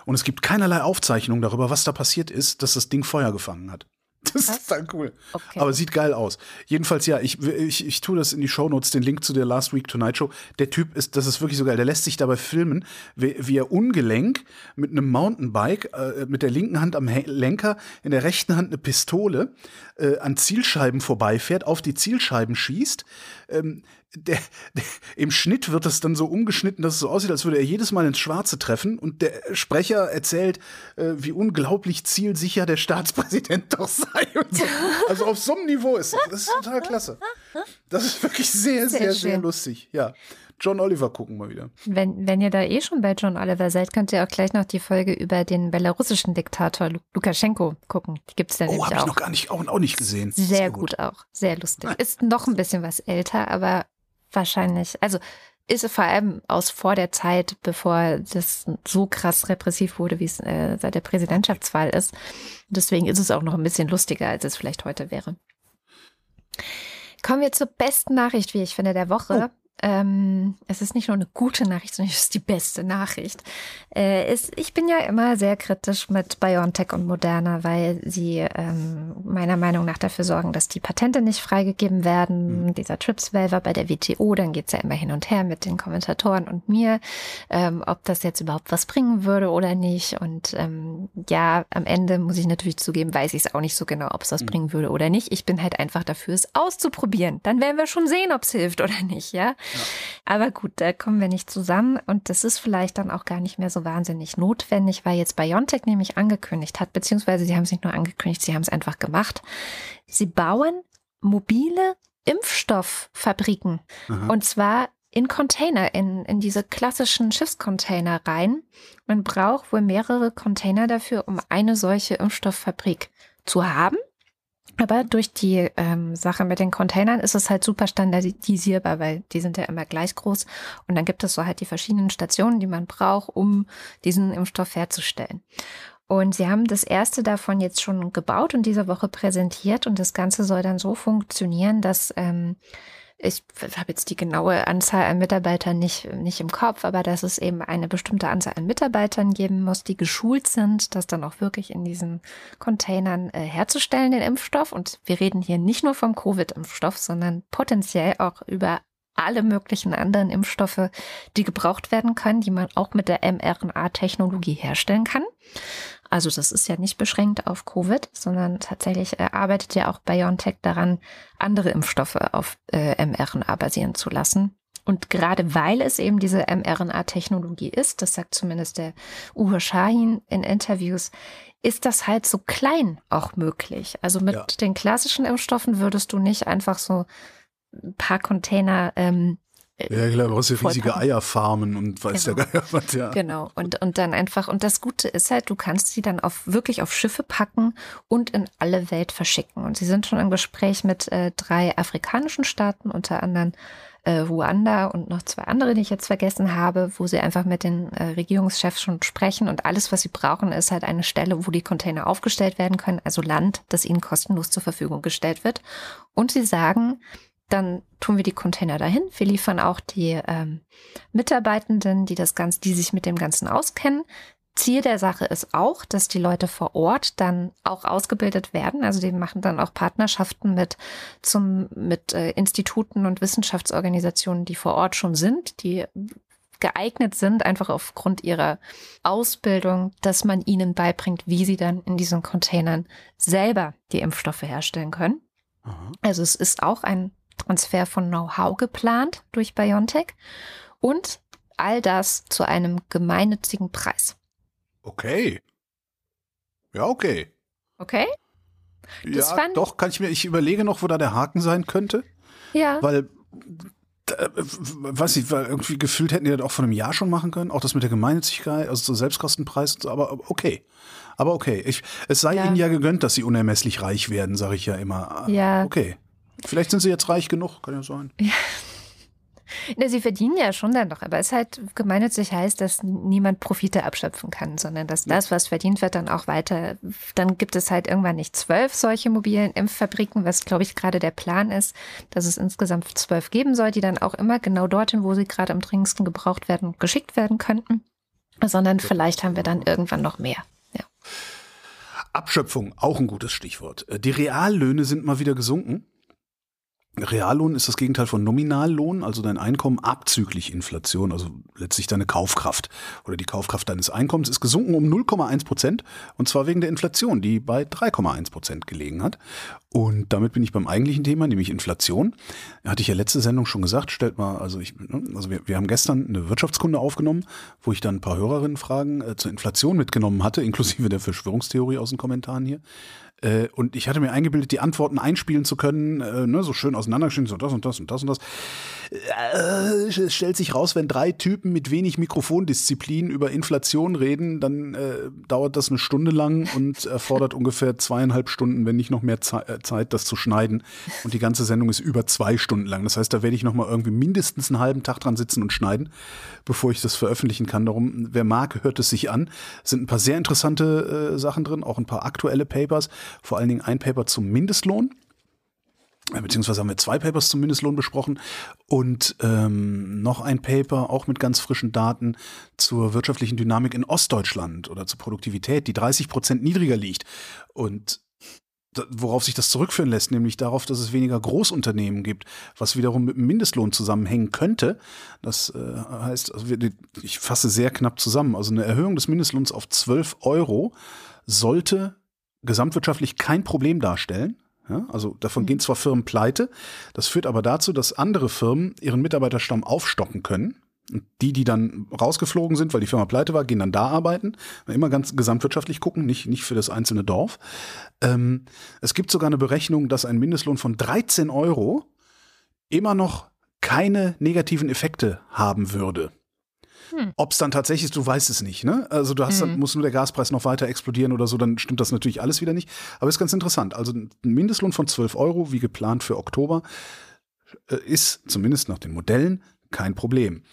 D: Und es gibt keinerlei Aufzeichnung darüber, was da passiert ist, dass das Ding Feuer gefangen hat. Das Was? ist total cool. Okay. Aber sieht geil aus. Jedenfalls, ja, ich, ich, ich tue das in die Shownotes, den Link zu der Last Week Tonight Show. Der Typ ist, das ist wirklich so geil. Der lässt sich dabei filmen, wie, wie er ungelenk mit einem Mountainbike, äh, mit der linken Hand am Lenker, in der rechten Hand eine Pistole, äh, an Zielscheiben vorbeifährt, auf die Zielscheiben schießt, ähm, der, der, im Schnitt wird es dann so umgeschnitten, dass es so aussieht, als würde er jedes Mal ins Schwarze treffen. Und der Sprecher erzählt, äh, wie unglaublich zielsicher der Staatspräsident doch sei. So. Also auf so einem Niveau ist das. Das ist total klasse. Das ist wirklich sehr, sehr, sehr, sehr lustig. Ja. John Oliver gucken mal wieder.
B: Wenn, wenn ihr da eh schon bei John Oliver seid, könnt ihr auch gleich noch die Folge über den belarussischen Diktator Lukaschenko gucken. Die gibt es da oh, nämlich auch. Oh, habe
D: ich noch gar nicht, auch, auch nicht gesehen.
B: Sehr, sehr gut. gut. auch. Sehr lustig. Ist noch ein bisschen was älter, aber wahrscheinlich. Also ist vor allem aus vor der Zeit, bevor das so krass repressiv wurde, wie es äh, seit der Präsidentschaftswahl ist. Deswegen ist es auch noch ein bisschen lustiger, als es vielleicht heute wäre. Kommen wir zur besten Nachricht, wie ich finde, der Woche. Oh. Ähm, es ist nicht nur eine gute Nachricht, sondern es ist die beste Nachricht. Äh, ist, ich bin ja immer sehr kritisch mit BioNTech und Moderna, weil sie ähm, meiner Meinung nach dafür sorgen, dass die Patente nicht freigegeben werden. Mhm. Dieser TRIPS-Waiver bei der WTO, dann geht's ja immer hin und her mit den Kommentatoren und mir, ähm, ob das jetzt überhaupt was bringen würde oder nicht. Und ähm, ja, am Ende muss ich natürlich zugeben, weiß ich es auch nicht so genau, ob es was mhm. bringen würde oder nicht. Ich bin halt einfach dafür, es auszuprobieren. Dann werden wir schon sehen, ob es hilft oder nicht, ja. Aber gut, da kommen wir nicht zusammen und das ist vielleicht dann auch gar nicht mehr so wahnsinnig notwendig, weil jetzt BioNTech nämlich angekündigt hat, beziehungsweise sie haben es nicht nur angekündigt, sie haben es einfach gemacht. Sie bauen mobile Impfstofffabriken Aha. und zwar in Container, in, in diese klassischen Schiffscontainer rein. Man braucht wohl mehrere Container dafür, um eine solche Impfstofffabrik zu haben. Aber durch die ähm, Sache mit den Containern ist es halt super standardisierbar, weil die sind ja immer gleich groß. Und dann gibt es so halt die verschiedenen Stationen, die man braucht, um diesen Impfstoff herzustellen. Und sie haben das erste davon jetzt schon gebaut und diese Woche präsentiert. Und das Ganze soll dann so funktionieren, dass ähm, ich habe jetzt die genaue Anzahl an Mitarbeitern nicht, nicht im Kopf, aber dass es eben eine bestimmte Anzahl an Mitarbeitern geben muss, die geschult sind, das dann auch wirklich in diesen Containern äh, herzustellen, den Impfstoff. Und wir reden hier nicht nur vom Covid-Impfstoff, sondern potenziell auch über alle möglichen anderen Impfstoffe, die gebraucht werden können, die man auch mit der mRNA-Technologie herstellen kann. Also das ist ja nicht beschränkt auf Covid, sondern tatsächlich äh, arbeitet ja auch BioNTech daran, andere Impfstoffe auf äh, mRNA basieren zu lassen. Und gerade weil es eben diese mRNA-Technologie ist, das sagt zumindest der Uwe Shahin in Interviews, ist das halt so klein auch möglich. Also mit ja. den klassischen Impfstoffen würdest du nicht einfach so ein paar Container ähm,
D: ja, klar, du hast ja riesige Eierfarmen und weiß genau. der Geier was, ja.
B: Genau. Und, und dann einfach, und das Gute ist halt, du kannst sie dann auf, wirklich auf Schiffe packen und in alle Welt verschicken. Und sie sind schon im Gespräch mit äh, drei afrikanischen Staaten, unter anderem äh, Ruanda und noch zwei andere, die ich jetzt vergessen habe, wo sie einfach mit den äh, Regierungschefs schon sprechen und alles, was sie brauchen, ist halt eine Stelle, wo die Container aufgestellt werden können, also Land, das ihnen kostenlos zur Verfügung gestellt wird. Und sie sagen, dann tun wir die Container dahin. Wir liefern auch die ähm, Mitarbeitenden, die das Ganze, die sich mit dem Ganzen auskennen. Ziel der Sache ist auch, dass die Leute vor Ort dann auch ausgebildet werden. Also die machen dann auch Partnerschaften mit zum mit äh, Instituten und Wissenschaftsorganisationen, die vor Ort schon sind, die geeignet sind, einfach aufgrund ihrer Ausbildung, dass man ihnen beibringt, wie sie dann in diesen Containern selber die Impfstoffe herstellen können. Aha. Also es ist auch ein Transfer von Know-how geplant durch BioNTech und all das zu einem gemeinnützigen Preis.
D: Okay. Ja, okay.
B: Okay?
D: Das ja, doch, kann ich mir, ich überlege noch, wo da der Haken sein könnte.
B: Ja.
D: Weil, äh, weiß ich, weil irgendwie gefühlt hätten die das auch vor einem Jahr schon machen können, auch das mit der Gemeinnützigkeit, also so Selbstkostenpreis und so, aber okay. Aber okay, ich, es sei ja. ihnen ja gegönnt, dass sie unermesslich reich werden, sage ich ja immer.
B: Ja.
D: Okay. Vielleicht sind sie jetzt reich genug, kann ja sein. Ja.
B: Sie verdienen ja schon dann noch, aber es halt gemeinnützig heißt, dass niemand Profite abschöpfen kann, sondern dass das, was verdient wird, dann auch weiter, dann gibt es halt irgendwann nicht zwölf solche mobilen Impffabriken, was glaube ich gerade der Plan ist, dass es insgesamt zwölf geben soll, die dann auch immer genau dorthin, wo sie gerade am dringendsten gebraucht werden, geschickt werden könnten, sondern vielleicht haben wir dann irgendwann noch mehr. Ja.
D: Abschöpfung, auch ein gutes Stichwort. Äh, die Reallöhne sind mal wieder gesunken. Reallohn ist das Gegenteil von Nominallohn, also dein Einkommen abzüglich Inflation, also letztlich deine Kaufkraft oder die Kaufkraft deines Einkommens ist gesunken um 0,1 Prozent und zwar wegen der Inflation, die bei 3,1 Prozent gelegen hat. Und damit bin ich beim eigentlichen Thema, nämlich Inflation. Hatte ich ja letzte Sendung schon gesagt, stellt mal, also ich, ne, also wir, wir haben gestern eine Wirtschaftskunde aufgenommen, wo ich dann ein paar Hörerinnenfragen äh, zur Inflation mitgenommen hatte, inklusive der Verschwörungstheorie aus den Kommentaren hier. Äh, und ich hatte mir eingebildet, die Antworten einspielen zu können, äh, ne, so schön auseinandergeschnitten, so das und das und das und das. Äh, es stellt sich raus, wenn drei Typen mit wenig Mikrofondisziplin über Inflation reden, dann äh, dauert das eine Stunde lang und erfordert ungefähr zweieinhalb Stunden, wenn nicht noch mehr Ze äh, Zeit, das zu schneiden. Und die ganze Sendung ist über zwei Stunden lang. Das heißt, da werde ich noch mal irgendwie mindestens einen halben Tag dran sitzen und schneiden, bevor ich das veröffentlichen kann. Darum, wer mag, hört es sich an. Es sind ein paar sehr interessante äh, Sachen drin, auch ein paar aktuelle Papers vor allen Dingen ein Paper zum Mindestlohn. Äh, beziehungsweise haben wir zwei Papers zum Mindestlohn besprochen und ähm, noch ein Paper, auch mit ganz frischen Daten, zur wirtschaftlichen Dynamik in Ostdeutschland oder zur Produktivität, die 30 Prozent niedriger liegt. Und worauf sich das zurückführen lässt, nämlich darauf, dass es weniger Großunternehmen gibt, was wiederum mit dem Mindestlohn zusammenhängen könnte. Das äh, heißt, also ich fasse sehr knapp zusammen, also eine Erhöhung des Mindestlohns auf 12 Euro sollte gesamtwirtschaftlich kein Problem darstellen. Ja, also davon gehen zwar Firmen pleite, das führt aber dazu, dass andere Firmen ihren Mitarbeiterstamm aufstocken können. Die, die dann rausgeflogen sind, weil die Firma pleite war, gehen dann da arbeiten. Immer ganz gesamtwirtschaftlich gucken, nicht, nicht für das einzelne Dorf. Ähm, es gibt sogar eine Berechnung, dass ein Mindestlohn von 13 Euro immer noch keine negativen Effekte haben würde. Hm. Ob es dann tatsächlich ist, du weißt es nicht. Ne? Also du hast mhm. dann, muss nur der Gaspreis noch weiter explodieren oder so, dann stimmt das natürlich alles wieder nicht. Aber ist ganz interessant. Also ein Mindestlohn von 12 Euro, wie geplant für Oktober, äh, ist zumindest nach den Modellen kein Problem.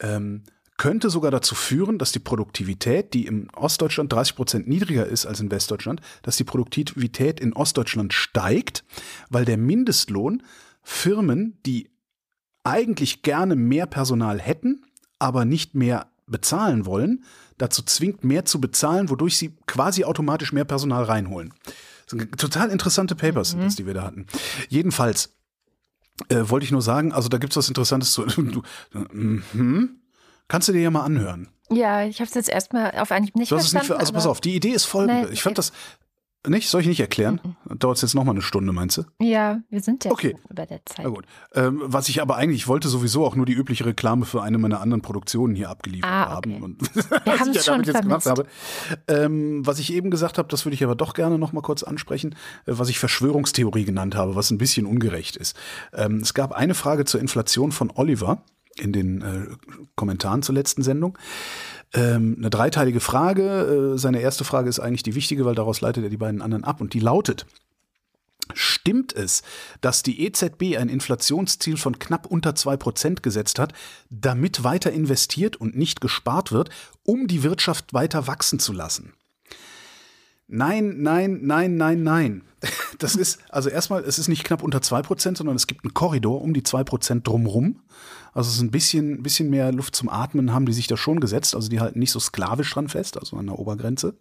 D: Ähm, könnte sogar dazu führen, dass die Produktivität, die im Ostdeutschland 30 Prozent niedriger ist als in Westdeutschland, dass die Produktivität in Ostdeutschland steigt, weil der Mindestlohn Firmen, die eigentlich gerne mehr Personal hätten, aber nicht mehr bezahlen wollen, dazu zwingt, mehr zu bezahlen, wodurch sie quasi automatisch mehr Personal reinholen. Das sind total interessante Papers, mhm. das, die wir da hatten. Jedenfalls äh, wollte ich nur sagen, also da gibt es was Interessantes zu. Du, mm, kannst du dir ja mal anhören.
B: Ja, ich habe es jetzt erstmal auf Anhieb nicht
D: das verstanden. Nicht also pass auf, die Idee ist folgende. Nein, ich fand das, nicht? Soll ich nicht erklären? Mhm. Dauert es jetzt nochmal eine Stunde, meinst du?
B: Ja, wir sind ja
D: okay.
B: über der Zeit.
D: Na gut. Ähm, was ich aber eigentlich, ich wollte sowieso auch nur die übliche Reklame für eine meiner anderen Produktionen hier abgeliefert ah, okay. haben. Und
B: wir haben es ja schon jetzt gemacht habe.
D: Ähm, was ich eben gesagt habe, das würde ich aber doch gerne nochmal kurz ansprechen, äh, was ich Verschwörungstheorie genannt habe, was ein bisschen ungerecht ist. Ähm, es gab eine Frage zur Inflation von Oliver in den äh, Kommentaren zur letzten Sendung ähm, eine dreiteilige Frage. Äh, seine erste Frage ist eigentlich die wichtige, weil daraus leitet er die beiden anderen ab und die lautet, Stimmt es, dass die EZB ein Inflationsziel von knapp unter 2% gesetzt hat, damit weiter investiert und nicht gespart wird, um die Wirtschaft weiter wachsen zu lassen? Nein, nein, nein, nein, nein. Das ist, also erstmal, es ist nicht knapp unter 2%, sondern es gibt einen Korridor um die 2% drumrum. Also es ist ein bisschen, bisschen mehr Luft zum Atmen haben die sich da schon gesetzt. Also die halten nicht so sklavisch dran fest, also an der Obergrenze.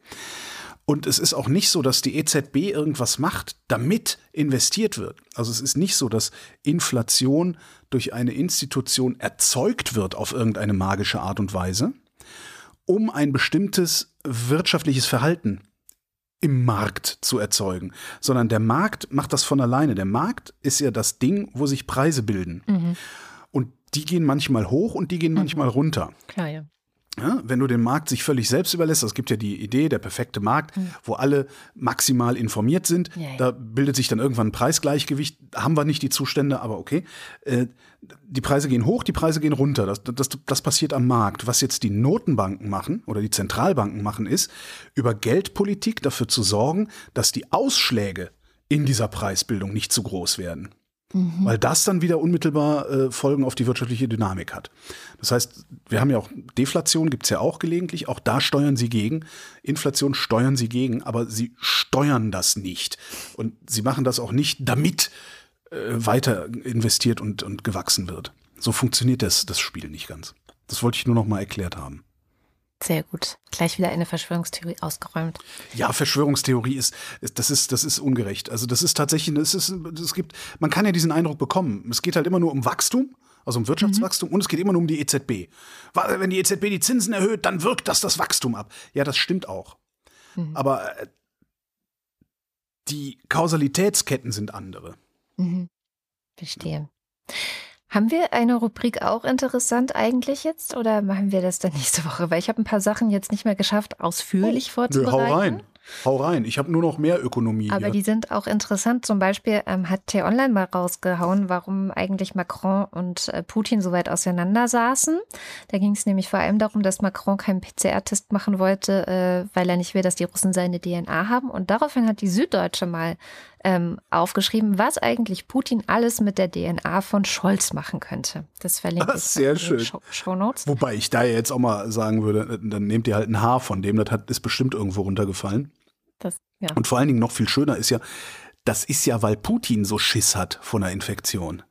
D: Und es ist auch nicht so, dass die EZB irgendwas macht, damit investiert wird. Also es ist nicht so, dass Inflation durch eine Institution erzeugt wird auf irgendeine magische Art und Weise, um ein bestimmtes wirtschaftliches Verhalten im Markt zu erzeugen, sondern der Markt macht das von alleine. Der Markt ist ja das Ding, wo sich Preise bilden. Mhm. Die gehen manchmal hoch und die gehen mhm. manchmal runter.
B: Klar, ja.
D: Ja, wenn du den Markt sich völlig selbst überlässt, es gibt ja die Idee, der perfekte Markt, mhm. wo alle maximal informiert sind, ja, ja. da bildet sich dann irgendwann ein Preisgleichgewicht, haben wir nicht die Zustände, aber okay. Äh, die Preise gehen hoch, die Preise gehen runter, das, das, das passiert am Markt. Was jetzt die Notenbanken machen oder die Zentralbanken machen, ist, über Geldpolitik dafür zu sorgen, dass die Ausschläge in dieser Preisbildung nicht zu groß werden. Weil das dann wieder unmittelbar äh, Folgen auf die wirtschaftliche Dynamik hat. Das heißt, wir haben ja auch Deflation, gibt's ja auch gelegentlich, auch da steuern sie gegen. Inflation steuern sie gegen, aber sie steuern das nicht. Und sie machen das auch nicht, damit äh, weiter investiert und, und gewachsen wird. So funktioniert das, das Spiel nicht ganz. Das wollte ich nur noch mal erklärt haben.
B: Sehr gut. Gleich wieder eine Verschwörungstheorie ausgeräumt.
D: Ja, Verschwörungstheorie ist, ist das ist das ist ungerecht. Also das ist tatsächlich, es ist, es gibt, man kann ja diesen Eindruck bekommen. Es geht halt immer nur um Wachstum, also um Wirtschaftswachstum und es geht immer nur um die EZB. Weil wenn die EZB die Zinsen erhöht, dann wirkt das das Wachstum ab. Ja, das stimmt auch. Aber äh, die Kausalitätsketten sind andere.
B: Mhm. Verstehe. Haben wir eine Rubrik auch interessant eigentlich jetzt oder machen wir das dann nächste Woche? Weil ich habe ein paar Sachen jetzt nicht mehr geschafft, ausführlich
D: Nö,
B: vorzubereiten.
D: hau rein. Hau rein. Ich habe nur noch mehr Ökonomie
B: Aber
D: hier.
B: die sind auch interessant. Zum Beispiel ähm, hat T-Online mal rausgehauen, warum eigentlich Macron und äh, Putin so weit auseinander saßen. Da ging es nämlich vor allem darum, dass Macron keinen PCR-Test machen wollte, äh, weil er nicht will, dass die Russen seine DNA haben. Und daraufhin hat die Süddeutsche mal ähm, aufgeschrieben, was eigentlich Putin alles mit der DNA von Scholz machen könnte. Das verlinke ich
D: Sehr
B: in den
D: schön.
B: Show, Notes.
D: Wobei ich da jetzt auch mal sagen würde, dann nehmt ihr halt ein Haar von dem, das hat, ist bestimmt irgendwo runtergefallen.
B: Das, ja.
D: Und vor allen Dingen noch viel schöner ist ja, das ist ja, weil Putin so Schiss hat vor einer Infektion.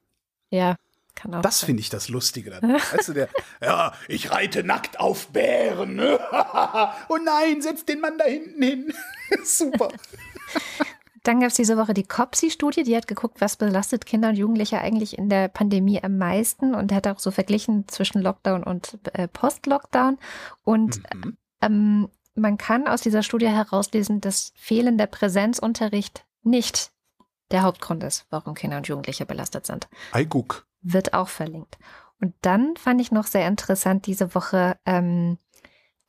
B: ja, kann auch
D: Das finde ich das Lustige daran. Weißt du, der, ja, ich reite nackt auf Bären. oh nein, setz den Mann da hinten hin. Super.
B: Dann gab es diese Woche die COPSI-Studie, die hat geguckt, was belastet Kinder und Jugendliche eigentlich in der Pandemie am meisten und hat auch so verglichen zwischen Lockdown und äh, Post-Lockdown. Und
D: Mhm.
B: ähm, man kann aus dieser Studie herauslesen, dass fehlender Präsenzunterricht nicht der Hauptgrund ist, warum Kinder und Jugendliche belastet sind.
D: Ei, guck.
B: Wird auch verlinkt. Und dann fand ich noch sehr interessant diese Woche, ähm,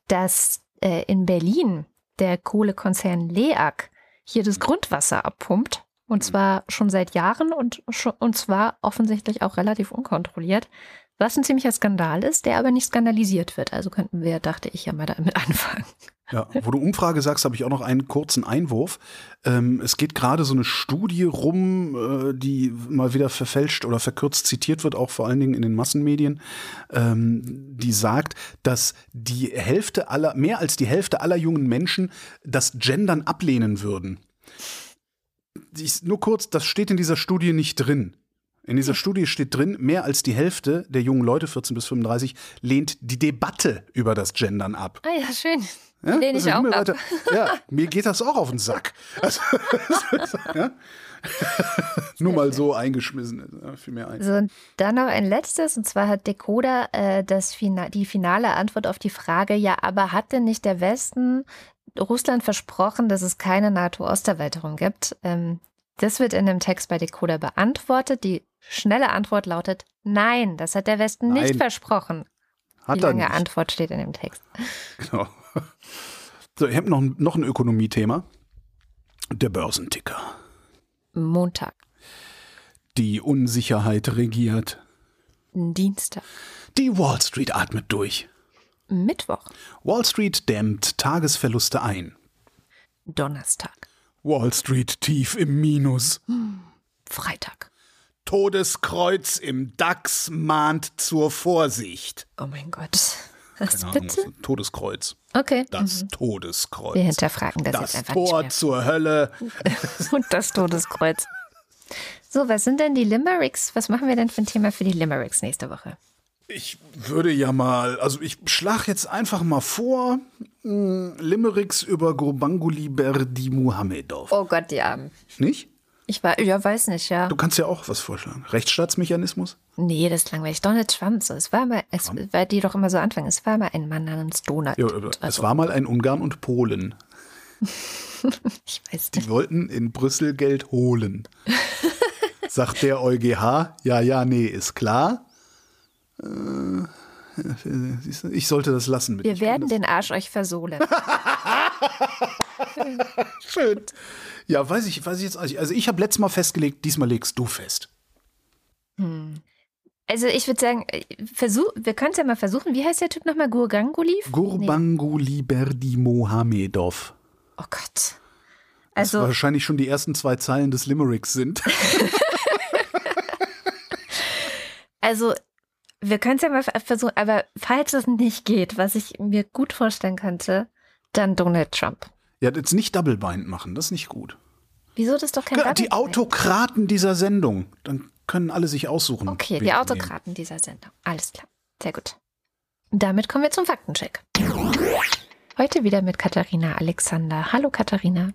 B: dass äh, in Berlin der Kohlekonzern LEAG hier das Grundwasser abpumpt. Und zwar schon seit Jahren und, und zwar offensichtlich auch relativ unkontrolliert. Was ein ziemlicher Skandal ist, der aber nicht skandalisiert wird. Also könnten wir, dachte ich, ja mal damit anfangen.
D: Ja, wo du Umfrage sagst, habe ich auch noch einen kurzen Einwurf. Ähm, es geht gerade so eine Studie rum, äh, die mal wieder verfälscht oder verkürzt zitiert wird, auch vor allen Dingen in den Massenmedien, ähm, die sagt, dass die Hälfte aller, mehr als die Hälfte aller jungen Menschen das Gendern ablehnen würden. Dies, nur kurz, das steht in dieser Studie nicht drin. In dieser Studie steht drin, mehr als die Hälfte der jungen Leute, 14 bis 35, lehnt die Debatte über das Gendern ab.
B: Ah ja, schön.
D: Ja,
B: ich
D: also
B: auch
D: mir
B: ab.
D: Ja, mir geht das auch auf den Sack. Also, ja? Nur mal so eingeschmissen. Ja, viel mehr ein.
B: So, und dann noch ein letztes, und zwar hat Decoder äh, das Fina die finale Antwort auf die Frage, ja, aber hat denn nicht der Westen Russland versprochen, dass es keine NATO-Osterweiterung gibt? Ähm, das wird in dem Text bei Decoder beantwortet. Die schnelle Antwort lautet, nein, das hat der Westen
D: Nein.
B: nicht versprochen.
D: Hat
B: die lange. Antwort steht in dem Text.
D: Genau. So, ich habe noch, noch ein Ökonomiethema. Der Börsenticker.
B: Montag,
D: Die Unsicherheit regiert.
B: Dienstag,
D: Die Wall Street atmet durch.
B: Mittwoch,
D: Wall Street dämmt Tagesverluste ein.
B: Donnerstag,
D: Wall Street tief im Minus.
B: Freitag.
D: Todeskreuz im DAX mahnt zur Vorsicht.
B: Oh mein Gott. Was
D: Keine
B: bitte?
D: Todeskreuz.
B: Okay.
D: Das
B: mhm.
D: Todeskreuz.
B: Wir hinterfragen das,
D: das
B: jetzt einfach nicht
D: Tor
B: mehr.
D: zur Hölle.
B: Und das Todeskreuz. So, was sind denn die Limericks? Was machen wir denn für ein Thema für die Limericks nächste Woche?
D: Ich würde ja mal, also ich schlag jetzt einfach mal vor, mh, Limericks über Gurbanguly Berdi Muhamedov.
B: Oh Gott, die Armen.
D: Nicht?
B: Ich war, ja, weiß nicht, ja.
D: Du kannst ja auch was vorschlagen. Rechtsstaatsmechanismus?
B: Nee, das ist langweilig. Donald Trump, so. Es war mal, es, weil die doch immer so anfangen. Es war mal ein Mann namens Donald.
D: Ja, aber es
B: also,
D: war mal ein Ungarn und Polen.
B: ich weiß
D: Die
B: nicht.
D: wollten in Brüssel Geld holen. Sagt der EuGH, ja, ja, nee, ist klar. Äh, ich sollte das lassen.
B: Wir werden den Arsch euch versohlen.
D: Schön. Ja, weiß ich, weiß ich jetzt. Also ich habe letztes Mal festgelegt, diesmal legst du fest.
B: Also ich würde sagen, äh, versuch, wir können es ja mal versuchen. Wie heißt der Typ nochmal? Gurganguliv?
D: Gurbanguly Berdi Mohamedov.
B: Oh Gott.
D: Was
B: Also,
D: wahrscheinlich schon die ersten zwei Zeilen des Limericks sind.
B: Also, wir können es ja mal versuchen, aber falls es nicht geht, was ich mir gut vorstellen könnte, dann Donald Trump.
D: Ja, jetzt nicht Double Bind machen, das ist nicht gut.
B: Wieso das ist doch kein
D: Ja, die? Autokraten dieser Sendung. Dann können alle sich aussuchen.
B: Okay, die Autokraten dieser Sendung. Alles klar. Sehr gut. Damit kommen wir zum Faktencheck. Heute wieder mit Katharina Alexander. Hallo Katharina.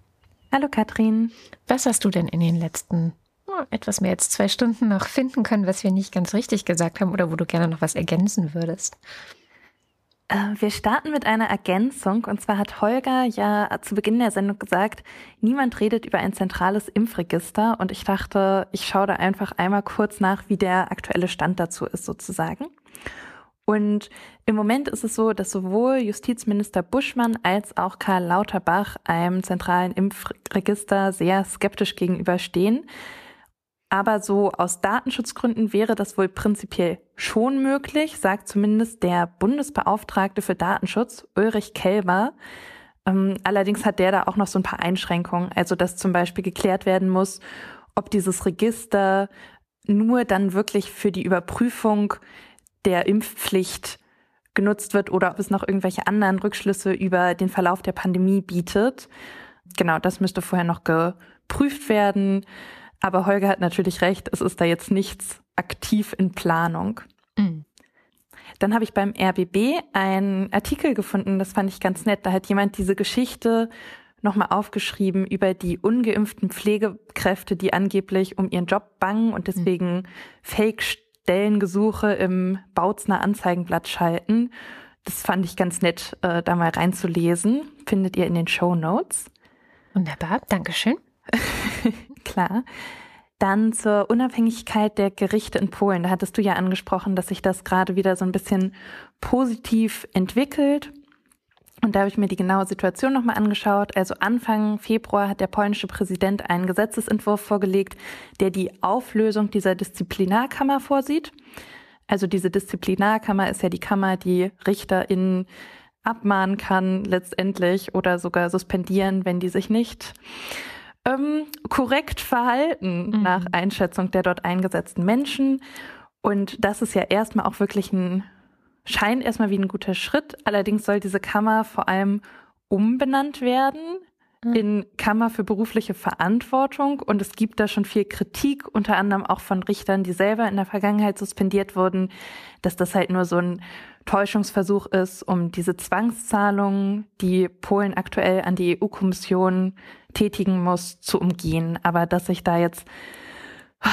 F: Hallo Katrin.
B: Was hast du denn in den letzten oh, etwas mehr als zwei Stunden noch finden können, was wir nicht ganz richtig gesagt haben oder wo du gerne noch was ergänzen würdest?
F: Äh, Wir starten mit einer Ergänzung. Und zwar hat Holger ja zu Beginn der Sendung gesagt, niemand redet über ein zentrales Impfregister. Und ich dachte, ich schaue da einfach einmal kurz nach, wie der aktuelle Stand dazu ist sozusagen. Und im Moment ist es so, dass sowohl Justizminister Buschmann als auch Karl Lauterbach einem zentralen Impfregister sehr skeptisch gegenüberstehen. Aber so aus Datenschutzgründen wäre das wohl prinzipiell schon möglich, sagt zumindest der Bundesbeauftragte für Datenschutz, Ulrich Kelber. Ähm, allerdings hat der da auch noch so ein paar Einschränkungen. Also, dass zum Beispiel geklärt werden muss, ob dieses Register nur dann wirklich für die Überprüfung der Impfpflicht genutzt wird oder ob es noch irgendwelche anderen Rückschlüsse über den Verlauf der Pandemie bietet. Genau, das müsste vorher noch geprüft werden. Aber Holger hat natürlich recht, es ist da jetzt nichts aktiv in Planung.
B: Mhm.
F: Dann habe ich beim RBB einen Artikel gefunden, das fand ich ganz nett. Da hat jemand diese Geschichte nochmal aufgeschrieben über die ungeimpften Pflegekräfte, die angeblich um ihren Job bangen und deswegen Fake-Stellengesuche im Bautzner Anzeigenblatt schalten. Das fand ich ganz nett, äh, da mal reinzulesen. Findet ihr in den Show Notes.
B: Wunderbar, Dankeschön.
F: Klar. Dann zur Unabhängigkeit der Gerichte in Polen. Da hattest du ja angesprochen, dass sich das gerade wieder so ein bisschen positiv entwickelt. Und da habe ich mir die genaue Situation nochmal angeschaut. Also Anfang Februar hat der polnische Präsident einen Gesetzesentwurf vorgelegt, der die Auflösung dieser Disziplinarkammer vorsieht. Also diese Disziplinarkammer ist ja die Kammer, die RichterInnen abmahnen kann letztendlich oder sogar suspendieren, wenn die sich nicht ähm, korrekt verhalten
B: Mhm.
F: nach Einschätzung der dort eingesetzten Menschen. Und das ist ja erstmal auch wirklich ein, scheint erstmal wie ein guter Schritt. Allerdings soll diese Kammer vor allem umbenannt werden
B: Mhm.
F: in Kammer für berufliche Verantwortung. Und es gibt da schon viel Kritik, unter anderem auch von Richtern, die selber in der Vergangenheit suspendiert wurden, dass das halt nur so ein Täuschungsversuch ist, um diese Zwangszahlungen, die Polen aktuell an die EU-Kommission tätigen muss, zu umgehen. Aber dass sich da jetzt ah,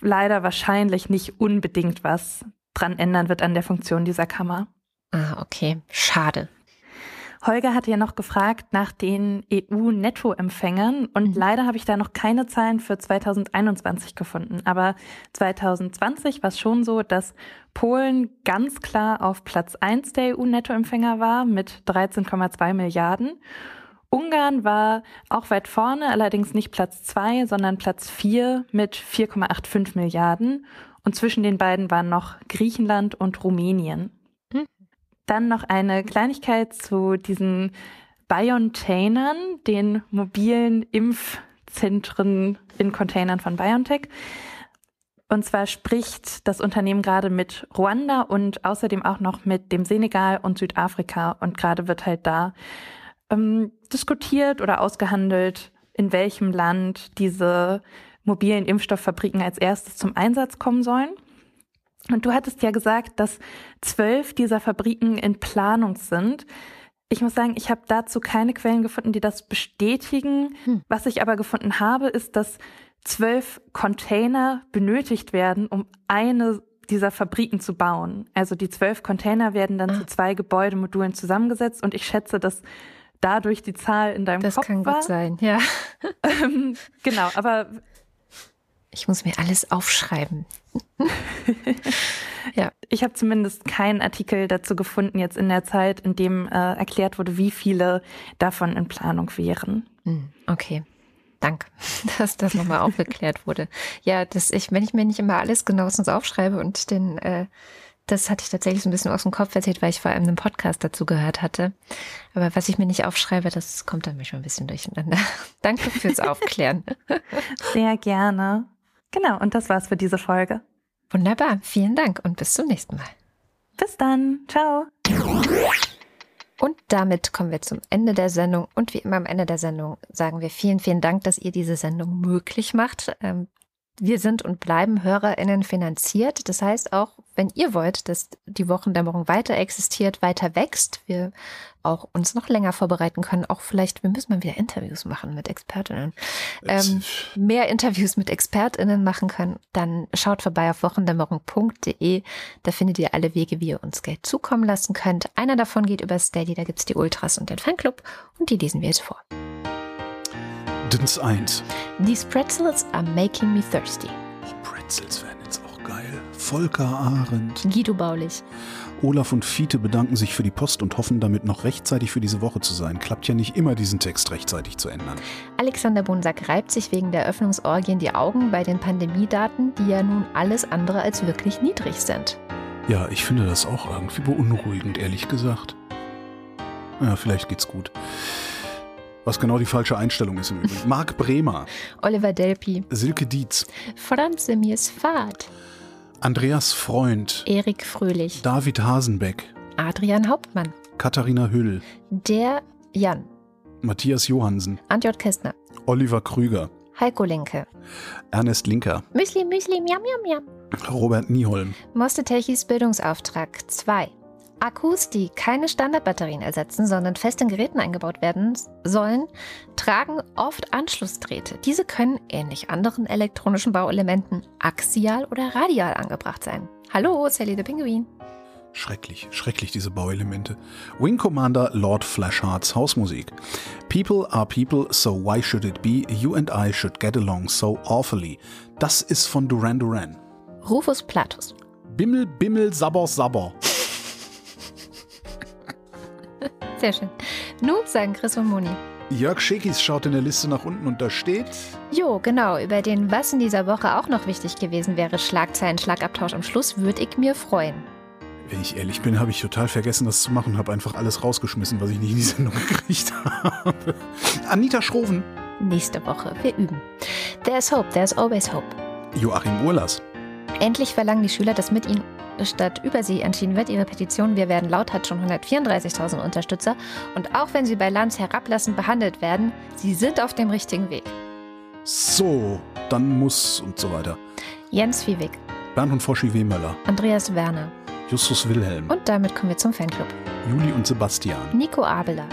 F: leider wahrscheinlich nicht unbedingt was dran ändern wird an der Funktion dieser Kammer.
B: Ah, okay. Schade.
F: Holger hatte ja noch gefragt nach den EU-Nettoempfängern und
B: Mhm.
F: leider habe ich da noch keine Zahlen für 2021 gefunden. Aber 2020 war es schon so, dass Polen ganz klar auf Platz 1 der EU-Nettoempfänger war mit 13,2 Milliarden. Ungarn war auch weit vorne, allerdings nicht Platz 2, sondern Platz 4 mit 4,85 Milliarden. Und zwischen den beiden waren noch Griechenland und Rumänien.
B: Mhm.
F: Dann noch eine Kleinigkeit zu diesen BioNTainern, den mobilen Impfzentren in Containern von BioNTech. Und zwar spricht das Unternehmen gerade mit Ruanda und außerdem auch noch mit dem Senegal und Südafrika. Und gerade wird halt da ähm, diskutiert oder ausgehandelt, in welchem Land diese mobilen Impfstofffabriken als erstes zum Einsatz kommen sollen. Und du hattest ja gesagt, dass zwölf dieser Fabriken in Planung sind. Ich muss sagen, ich habe dazu keine Quellen gefunden, die das bestätigen.
B: Hm.
F: Was ich aber gefunden habe, ist, dass zwölf Container benötigt werden, um eine dieser Fabriken zu bauen. Also die zwölf Container werden dann
B: Ah.
F: zu zwei Gebäudemodulen zusammengesetzt und ich schätze, dass dadurch die Zahl in deinem
B: Das
F: Kopf
B: kann
F: war.
B: gut sein, ja.
F: Ähm, genau, aber
B: Ich muss mir alles aufschreiben.
F: ich habe zumindest keinen Artikel dazu gefunden jetzt in der Zeit, in dem äh, erklärt wurde, wie viele davon in Planung wären.
B: Hm, Okay. Danke, dass das nochmal aufgeklärt wurde. Ja, das ich, wenn ich mir nicht immer alles genauestens aufschreibe und den, äh, das hatte ich tatsächlich so ein bisschen aus dem Kopf erzählt, weil ich vor allem einen Podcast dazu gehört hatte. Aber was ich mir nicht aufschreibe, das kommt dann manchmal ein bisschen durcheinander. Danke fürs Aufklären.
F: Sehr gerne. Genau, und das war's für diese Folge.
B: Wunderbar, vielen Dank und bis zum nächsten Mal.
F: Bis dann. Ciao.
B: Und damit kommen wir zum Ende der Sendung. Und wie immer am Ende der Sendung sagen wir vielen, vielen Dank, dass ihr diese Sendung möglich macht. Wir sind und bleiben HörerInnen finanziert. Das heißt auch, wenn ihr wollt, dass die Wochendämmerung weiter existiert, weiter wächst, wir auch uns noch länger vorbereiten können, auch vielleicht, wir müssen mal wieder Interviews machen mit ExpertInnen, ähm, mehr Interviews mit ExpertInnen machen können, dann schaut vorbei auf wochendämmerung.de. Da findet ihr alle Wege, wie ihr uns Geld zukommen lassen könnt. Einer davon geht über Steady, da gibt's die Ultras und den Fanclub und die lesen wir jetzt vor.
D: Dins 1.
B: These pretzels are making me thirsty.
D: Oh, Pretzels werden jetzt auch geil. Volker Arendt.
B: Guido Baulich.
D: Olaf und Fiete bedanken sich für die Post und hoffen damit noch rechtzeitig für diese Woche zu sein. Klappt ja nicht immer, diesen Text rechtzeitig zu ändern.
B: Alexander Bonsack reibt sich wegen der Öffnungsorgien die Augen bei den Pandemiedaten, die ja nun alles andere als wirklich niedrig sind.
D: Ja, ich finde das auch irgendwie beunruhigend, ehrlich gesagt. Ja, vielleicht geht's gut. Was genau die falsche Einstellung ist im Übrigen. Marc Bremer,
B: Oliver Delpi,
D: Silke Dietz,
B: Franz Semirs Fahrt,
D: Andreas Freund,
B: Erik Fröhlich,
D: David Hasenbeck,
B: Adrian Hauptmann,
D: Katharina Hüll,
B: der Jan,
D: Matthias Johansen,
B: Antjot Kästner,
D: Oliver Krüger,
B: Heiko Linke,
D: Ernest Linker,
B: Müsli Müsli Miam Miam Miam,
D: Robert Nieholm,
B: Moste Telchis Bildungsauftrag 2. Akkus, die keine Standardbatterien ersetzen, sondern fest in Geräten eingebaut werden sollen, tragen oft Anschlussdrähte. Diese können, ähnlich anderen elektronischen Bauelementen, axial oder radial angebracht sein. Hallo, Sally the Pinguin.
D: Schrecklich, schrecklich diese Bauelemente. Wing Commander Lord Flashhearts Hausmusik. People are people, so why should it be? You and I should get along so awfully. Das ist von Duran Duran.
B: Rufus Platus.
D: Bimmel, Bimmel, Sabber, Sabber.
B: Sehr schön. Nun sagen Chris und Moni.
D: Jörg Schekis schaut in der Liste nach unten und da steht
B: Jo, genau, über den was in dieser Woche auch noch wichtig gewesen wäre, Schlagzeilen, Schlagabtausch am Schluss, würde ich mir freuen.
D: Wenn ich ehrlich bin, habe ich total vergessen, das zu machen. Habe einfach alles rausgeschmissen, was ich nicht in die Sendung gekriegt habe. Anita Schroven.
B: Nächste Woche, wir üben. There's hope, there's always hope.
D: Joachim Urlas.
B: Endlich verlangen die Schüler, dass mit ihnen statt über sie entschieden wird. Ihre Petition Wir werden laut hat schon 134.000 Unterstützer. Und auch wenn sie bei Lanz herablassend behandelt werden, sie sind auf dem richtigen Weg.
D: So, dann muss und so weiter.
B: Jens Viehweg,
D: Bernd und Foschi W. Möller.
B: Andreas Werner.
D: Justus Wilhelm.
B: Und damit kommen wir zum Fanclub.
D: Juli und Sebastian.
B: Nico Abeler,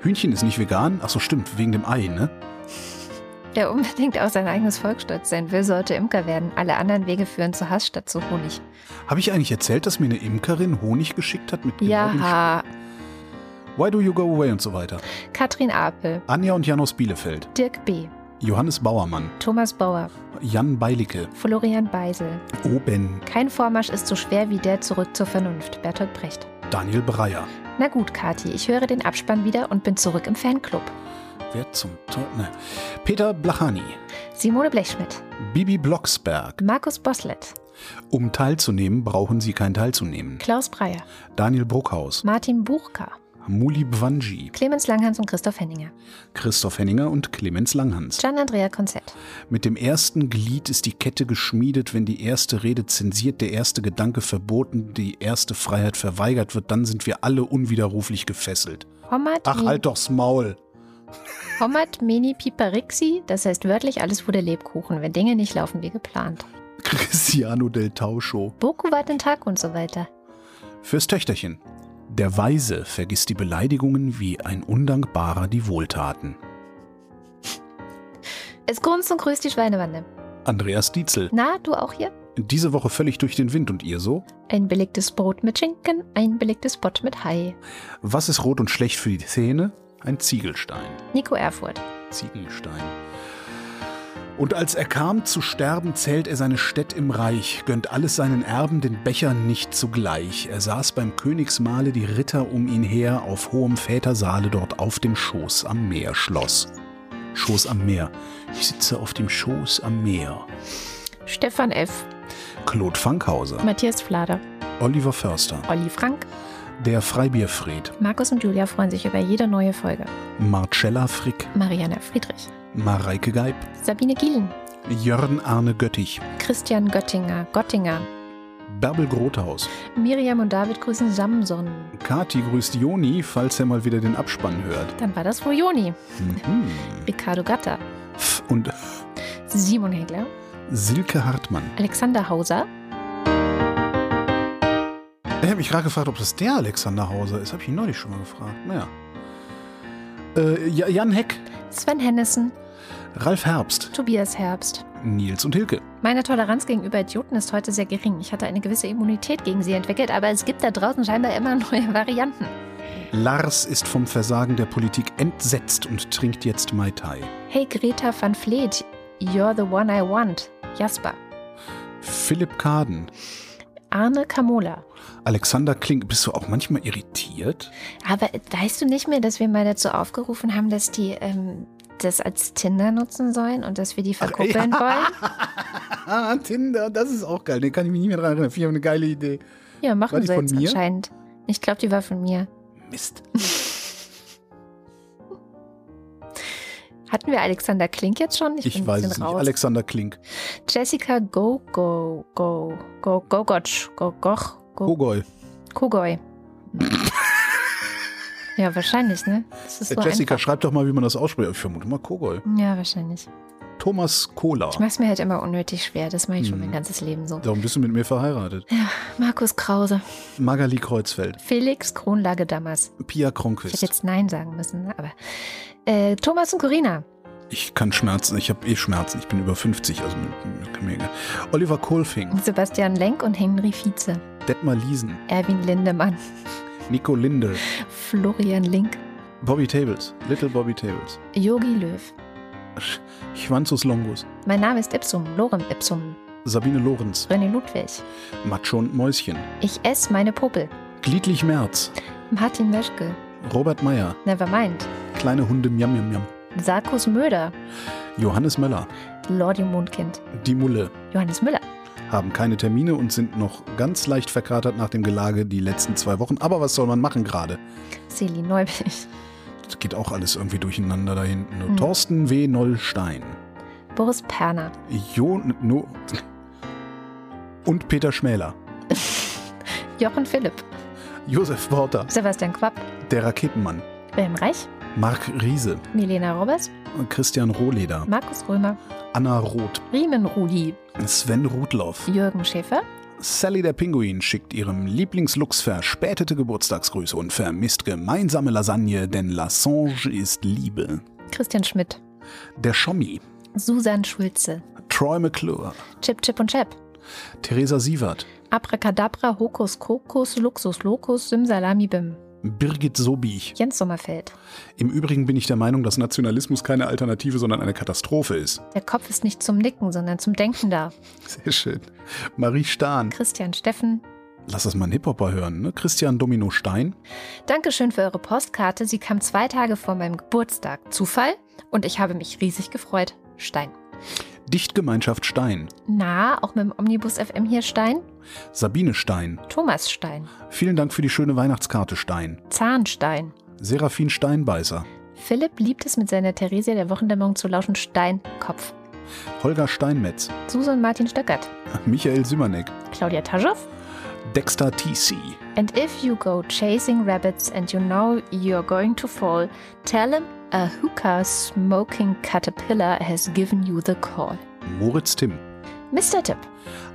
D: Hühnchen ist nicht vegan. Ach so, stimmt, wegen dem Ei, ne?
B: Der unbedingt auf sein eigenes Volk stolz sein will, sollte Imker werden. Alle anderen Wege führen zu Hass statt zu Honig.
D: Habe ich eigentlich erzählt, dass mir eine Imkerin Honig geschickt hat mit genau
B: Ja,
D: Why do you go away und so weiter.
B: Katrin Apel,
D: Anja und Jan aus Bielefeld.
B: Dirk B.,
D: Johannes Bauermann.
B: Thomas Bauer,
D: Jan Beilicke.
B: Florian Beisel.
D: Oben.
B: Kein Vormarsch ist so schwer wie der zurück zur Vernunft. Bertolt Brecht.
D: Daniel Breyer.
B: Na gut, Kathi, ich höre den Abspann wieder und bin zurück im Fanclub.
D: Wer zum Teufel? Ne. Peter Blachani.
B: Simone Blechschmidt,
D: Bibi Blocksberg.
B: Markus Boslett,
D: Um teilzunehmen, brauchen Sie kein Teilzunehmen.
B: Klaus Breyer,
D: Daniel Bruckhaus.
B: Martin Buchka,
D: Muli Bwanji.
B: Clemens Langhans und Christoph Henninger,
D: Christoph Henninger und Clemens Langhans.
B: Gian Andrea Konzett,
D: Mit dem ersten Glied ist die Kette geschmiedet, wenn die erste Rede zensiert, der erste Gedanke verboten, die erste Freiheit verweigert wird, dann sind wir alle unwiderruflich gefesselt.
B: Hommat,
D: Ach, halt doch's Maul.
B: Hommat Meni Piperixi, das heißt wörtlich alles wurde Lebkuchen, wenn Dinge nicht laufen wie geplant.
D: Cristiano del Tauscho.
B: Boku war den Tag und so weiter.
D: Fürs Töchterchen. Der Weise vergisst die Beleidigungen wie ein Undankbarer die Wohltaten.
B: Es grunzt und grüßt die Schweinewande.
D: Andreas Dietzel.
B: Na, du auch hier?
D: Diese Woche völlig durch den Wind und ihr so?
B: Ein belegtes Brot mit Schinken, ein belegtes Bott mit Hai.
D: Was ist rot und schlecht für die Zähne? Ein Ziegelstein.
B: Nico Erfurt.
D: Ziegelstein. Und als er kam zu sterben, zählt er seine Städt im Reich, gönnt alles seinen Erben den Becher nicht zugleich. Er saß beim Königsmahle, die Ritter um ihn her, auf hohem Vätersaale dort auf dem Schoß am Meer schloss. Schoß am Meer. Ich sitze auf dem Schoß am Meer.
B: Stefan F.,
D: Claude Fankhauser,
B: Matthias Flader,
D: Oliver Förster,
B: Olli Frank,
D: der Freibierfried,
B: Markus und Julia freuen sich über jede neue Folge.
D: Marcella Frick,
B: Marianne Friedrich,
D: Mareike Geib,
B: Sabine Gielen,
D: Jörn Arne Göttich.
B: Christian Göttinger, Gottinger.
D: Bärbel Grothaus.
B: Miriam und David grüßen Samson.
D: Kati grüßt Joni, falls er mal wieder den Abspann hört.
B: Dann war das wohl Joni.
D: Mhm.
B: Ricardo Gatter.
D: Und
B: Simon Hegler.
D: Silke Hartmann.
B: Alexander Hauser.
D: Ich habe mich gerade gefragt, ob das der Alexander Hauser ist. Habe ich ihn neulich schon mal gefragt. Naja. Äh, Ja- Jan Heck,
B: Sven Hennissen.
D: Ralf Herbst,
B: Tobias Herbst.
D: Nils und Hilke.
B: Meine Toleranz gegenüber Idioten ist heute sehr gering. Ich hatte eine gewisse Immunität gegen sie entwickelt, aber es gibt da draußen scheinbar immer neue Varianten.
D: Lars ist vom Versagen der Politik entsetzt und trinkt jetzt Mai Tai.
B: Hey Greta van Vleet, you're the one I want. Jasper.
D: Philipp Kaden.
B: Arne Kamola.
D: Alexander Klink, bist du auch manchmal irritiert?
B: Aber weißt du nicht mehr, dass wir mal dazu aufgerufen haben, dass die ähm, das als Tinder nutzen sollen und dass wir die verkuppeln wollen?
D: Ah, Tinder, das ist auch geil. Den kann ich mich nicht mehr dran erinnern. Finde ich eine geile Idee.
B: Ja,
D: War
B: machen
D: die
B: sie jetzt
D: mir?
B: anscheinend. Ich glaube, die war von mir.
D: Mist.
B: Hatten wir Alexander Klink jetzt schon?
D: Ich,
B: ein
D: weiß es nicht.
B: raus.
D: Alexander Klink.
B: Jessica Go Go Go Go Go Gotch Go Goch Go
D: Kogoi.
B: Kogoi. ja, wahrscheinlich, ne?
D: Äh,
B: so
D: Jessica,
B: einfach.
D: schreib doch mal, wie man das ausspricht. Ich vermute mal Kogoi.
B: Ja, wahrscheinlich.
D: Thomas Kohler.
B: Ich mach's mir halt immer unnötig schwer. Das mache ich schon
D: Hm.
B: mein ganzes Leben so.
D: Darum bist du mit mir verheiratet.
B: Markus Krause.
D: Magali Kreuzfeld.
B: Felix Kronlage Dammers.
D: Pia
B: Ich
D: Kronquist.
B: hätte jetzt Nein sagen müssen, ne? aber. Äh, Thomas und Corina.
D: Ich kann Schmerzen. Ich habe eh Schmerzen. Ich bin über 50. Also mit, mit. Oliver Kohlfing.
B: Sebastian Lenk und Henry Vize.
D: Detmar Liesen.
B: Erwin Lindemann.
D: Nico Linde.
B: Florian Link.
D: Bobby Tables. Little Bobby Tables.
B: Yogi Löw.
D: Sch- Schwanzus Longus.
B: Mein Name ist Ipsum. Lorem Ipsum.
D: Sabine Lorenz.
B: René Ludwig.
D: Macho und Mäuschen.
B: Ich esse meine Popel.
D: Gliedlich Merz.
B: Martin Meschke.
D: Robert Meyer.
B: Nevermind.
D: Kleine Hunde Miam Miam Miam.
B: Sarkus Möder.
D: Johannes Möller.
B: Lordi Mondkind.
D: Die Mulle.
B: Johannes Müller.
D: Haben keine Termine und sind noch ganz leicht verkatert nach dem Gelage die letzten zwei Wochen. Aber was soll man machen gerade?
B: Celi Neubich.
D: Das geht auch alles irgendwie durcheinander da hinten.
B: Hm.
D: Thorsten W. Nollstein.
B: Boris Perner.
D: Jo, no, und Peter Schmäler.
B: Jochen Philipp.
D: Josef Worter.
B: Sebastian Quapp.
D: Der Raketenmann.
B: Wilhelm Reich.
D: Marc Riese.
B: Milena Roberts.
D: Christian Rohleder.
B: Markus Römer.
D: Anna Roth.
B: Riemen Rudi.
D: Sven Rudloff.
B: Jürgen Schäfer.
D: Sally der Pinguin schickt ihrem Lieblingslux verspätete Geburtstagsgrüße und vermisst gemeinsame Lasagne, denn Lassange ist Liebe.
B: Christian Schmidt.
D: Der Schommi.
B: Susan Schulze.
D: Troy McClure.
B: Chip Chip und Chap.
D: Theresa Sievert.
B: Abracadabra, Hokus Kokus, Luxus Locus, Simsalami Bim.
D: Birgit Sobich.
B: Jens Sommerfeld.
D: Im Übrigen bin ich der Meinung, dass Nationalismus keine Alternative, sondern eine Katastrophe ist.
B: Der Kopf ist nicht zum Nicken, sondern zum Denken da.
D: Sehr schön. Marie Stahn.
B: Christian Steffen.
D: Lass das mal einen Hip-Hopper hören, ne? Christian Domino Stein.
B: Dankeschön für eure Postkarte. Sie kam zwei Tage vor meinem Geburtstag. Zufall? Und ich habe mich riesig gefreut. Stein.
D: Dichtgemeinschaft Stein.
B: Na, auch mit dem Omnibus FM hier Stein?
D: Sabine Stein.
B: Thomas Stein.
D: Vielen Dank für die schöne Weihnachtskarte Stein.
B: Zahnstein.
D: Serafin Steinbeißer.
B: Philipp liebt es mit seiner Theresia der Wochendämmerung zu lauschen. Stein, Kopf.
D: Holger Steinmetz.
B: Susan Martin Stöckert.
D: Michael Simanek.
B: Claudia Taschow.
D: Dexter TC.
B: And if you go chasing rabbits and you know you're going to fall, tell him a hookah smoking caterpillar has given you the call.
D: Moritz Timm.
B: Mr. Tipp.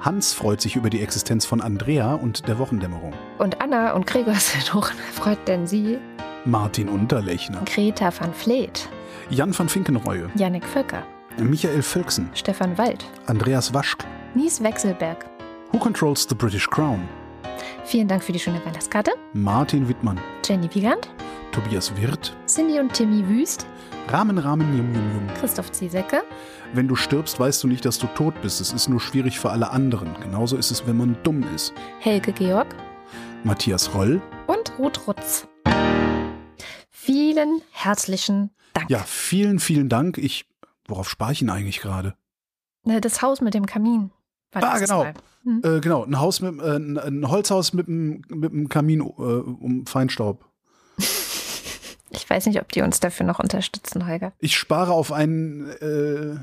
D: Hans freut sich über die Existenz von Andrea und der Wochendämmerung.
B: Und Anna und Gregor sind hocherfreut, denn sie,
D: Martin Unterlechner.
B: Greta van Vleet,
D: Jan van Finkenreue.
B: Jannik Völker,
D: Michael Völksen.
B: Stefan Wald,
D: Andreas Waschk.
B: Nies Wechselberg.
D: Who controls the British Crown?
B: Vielen Dank für die schöne Weihnachtskarte.
D: Martin Wittmann.
B: Jenny Wiegand,
D: Tobias Wirth.
B: Cindy und Timmy Wüst,
D: Rahmen, Rahmen, Yum, Yum, Yum.
B: Christoph Ziesecke,
D: Wenn du stirbst, weißt du nicht, dass du tot bist. Es ist nur schwierig für alle anderen. Genauso ist es, wenn man dumm ist.
B: Helge Georg
D: Matthias Roll.
B: und Ruth Rutz. Vielen herzlichen Dank.
D: Ja, vielen, vielen Dank. Ich, worauf spare ich ihn eigentlich gerade?
B: Ne, Das Haus mit dem Kamin.
D: Ah, genau.
B: Hm.
D: Äh, genau, ein Haus mit, äh, ein, Holzhaus mit einem, mit einem Kamin äh, um Feinstaub.
B: Ich weiß nicht, ob die uns dafür noch unterstützen, Holger.
D: Ich spare auf einen, äh,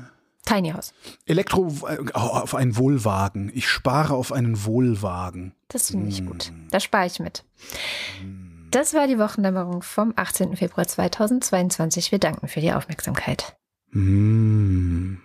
B: Tiny House.
D: Elektro äh, auf einen Wohlwagen. Ich spare auf einen Wohlwagen.
B: Das finde ich
D: Mm.
B: gut. Da spare ich mit. Das war die Wochendämmerung vom 18. Februar 2022. Wir danken für die Aufmerksamkeit.
D: Mm.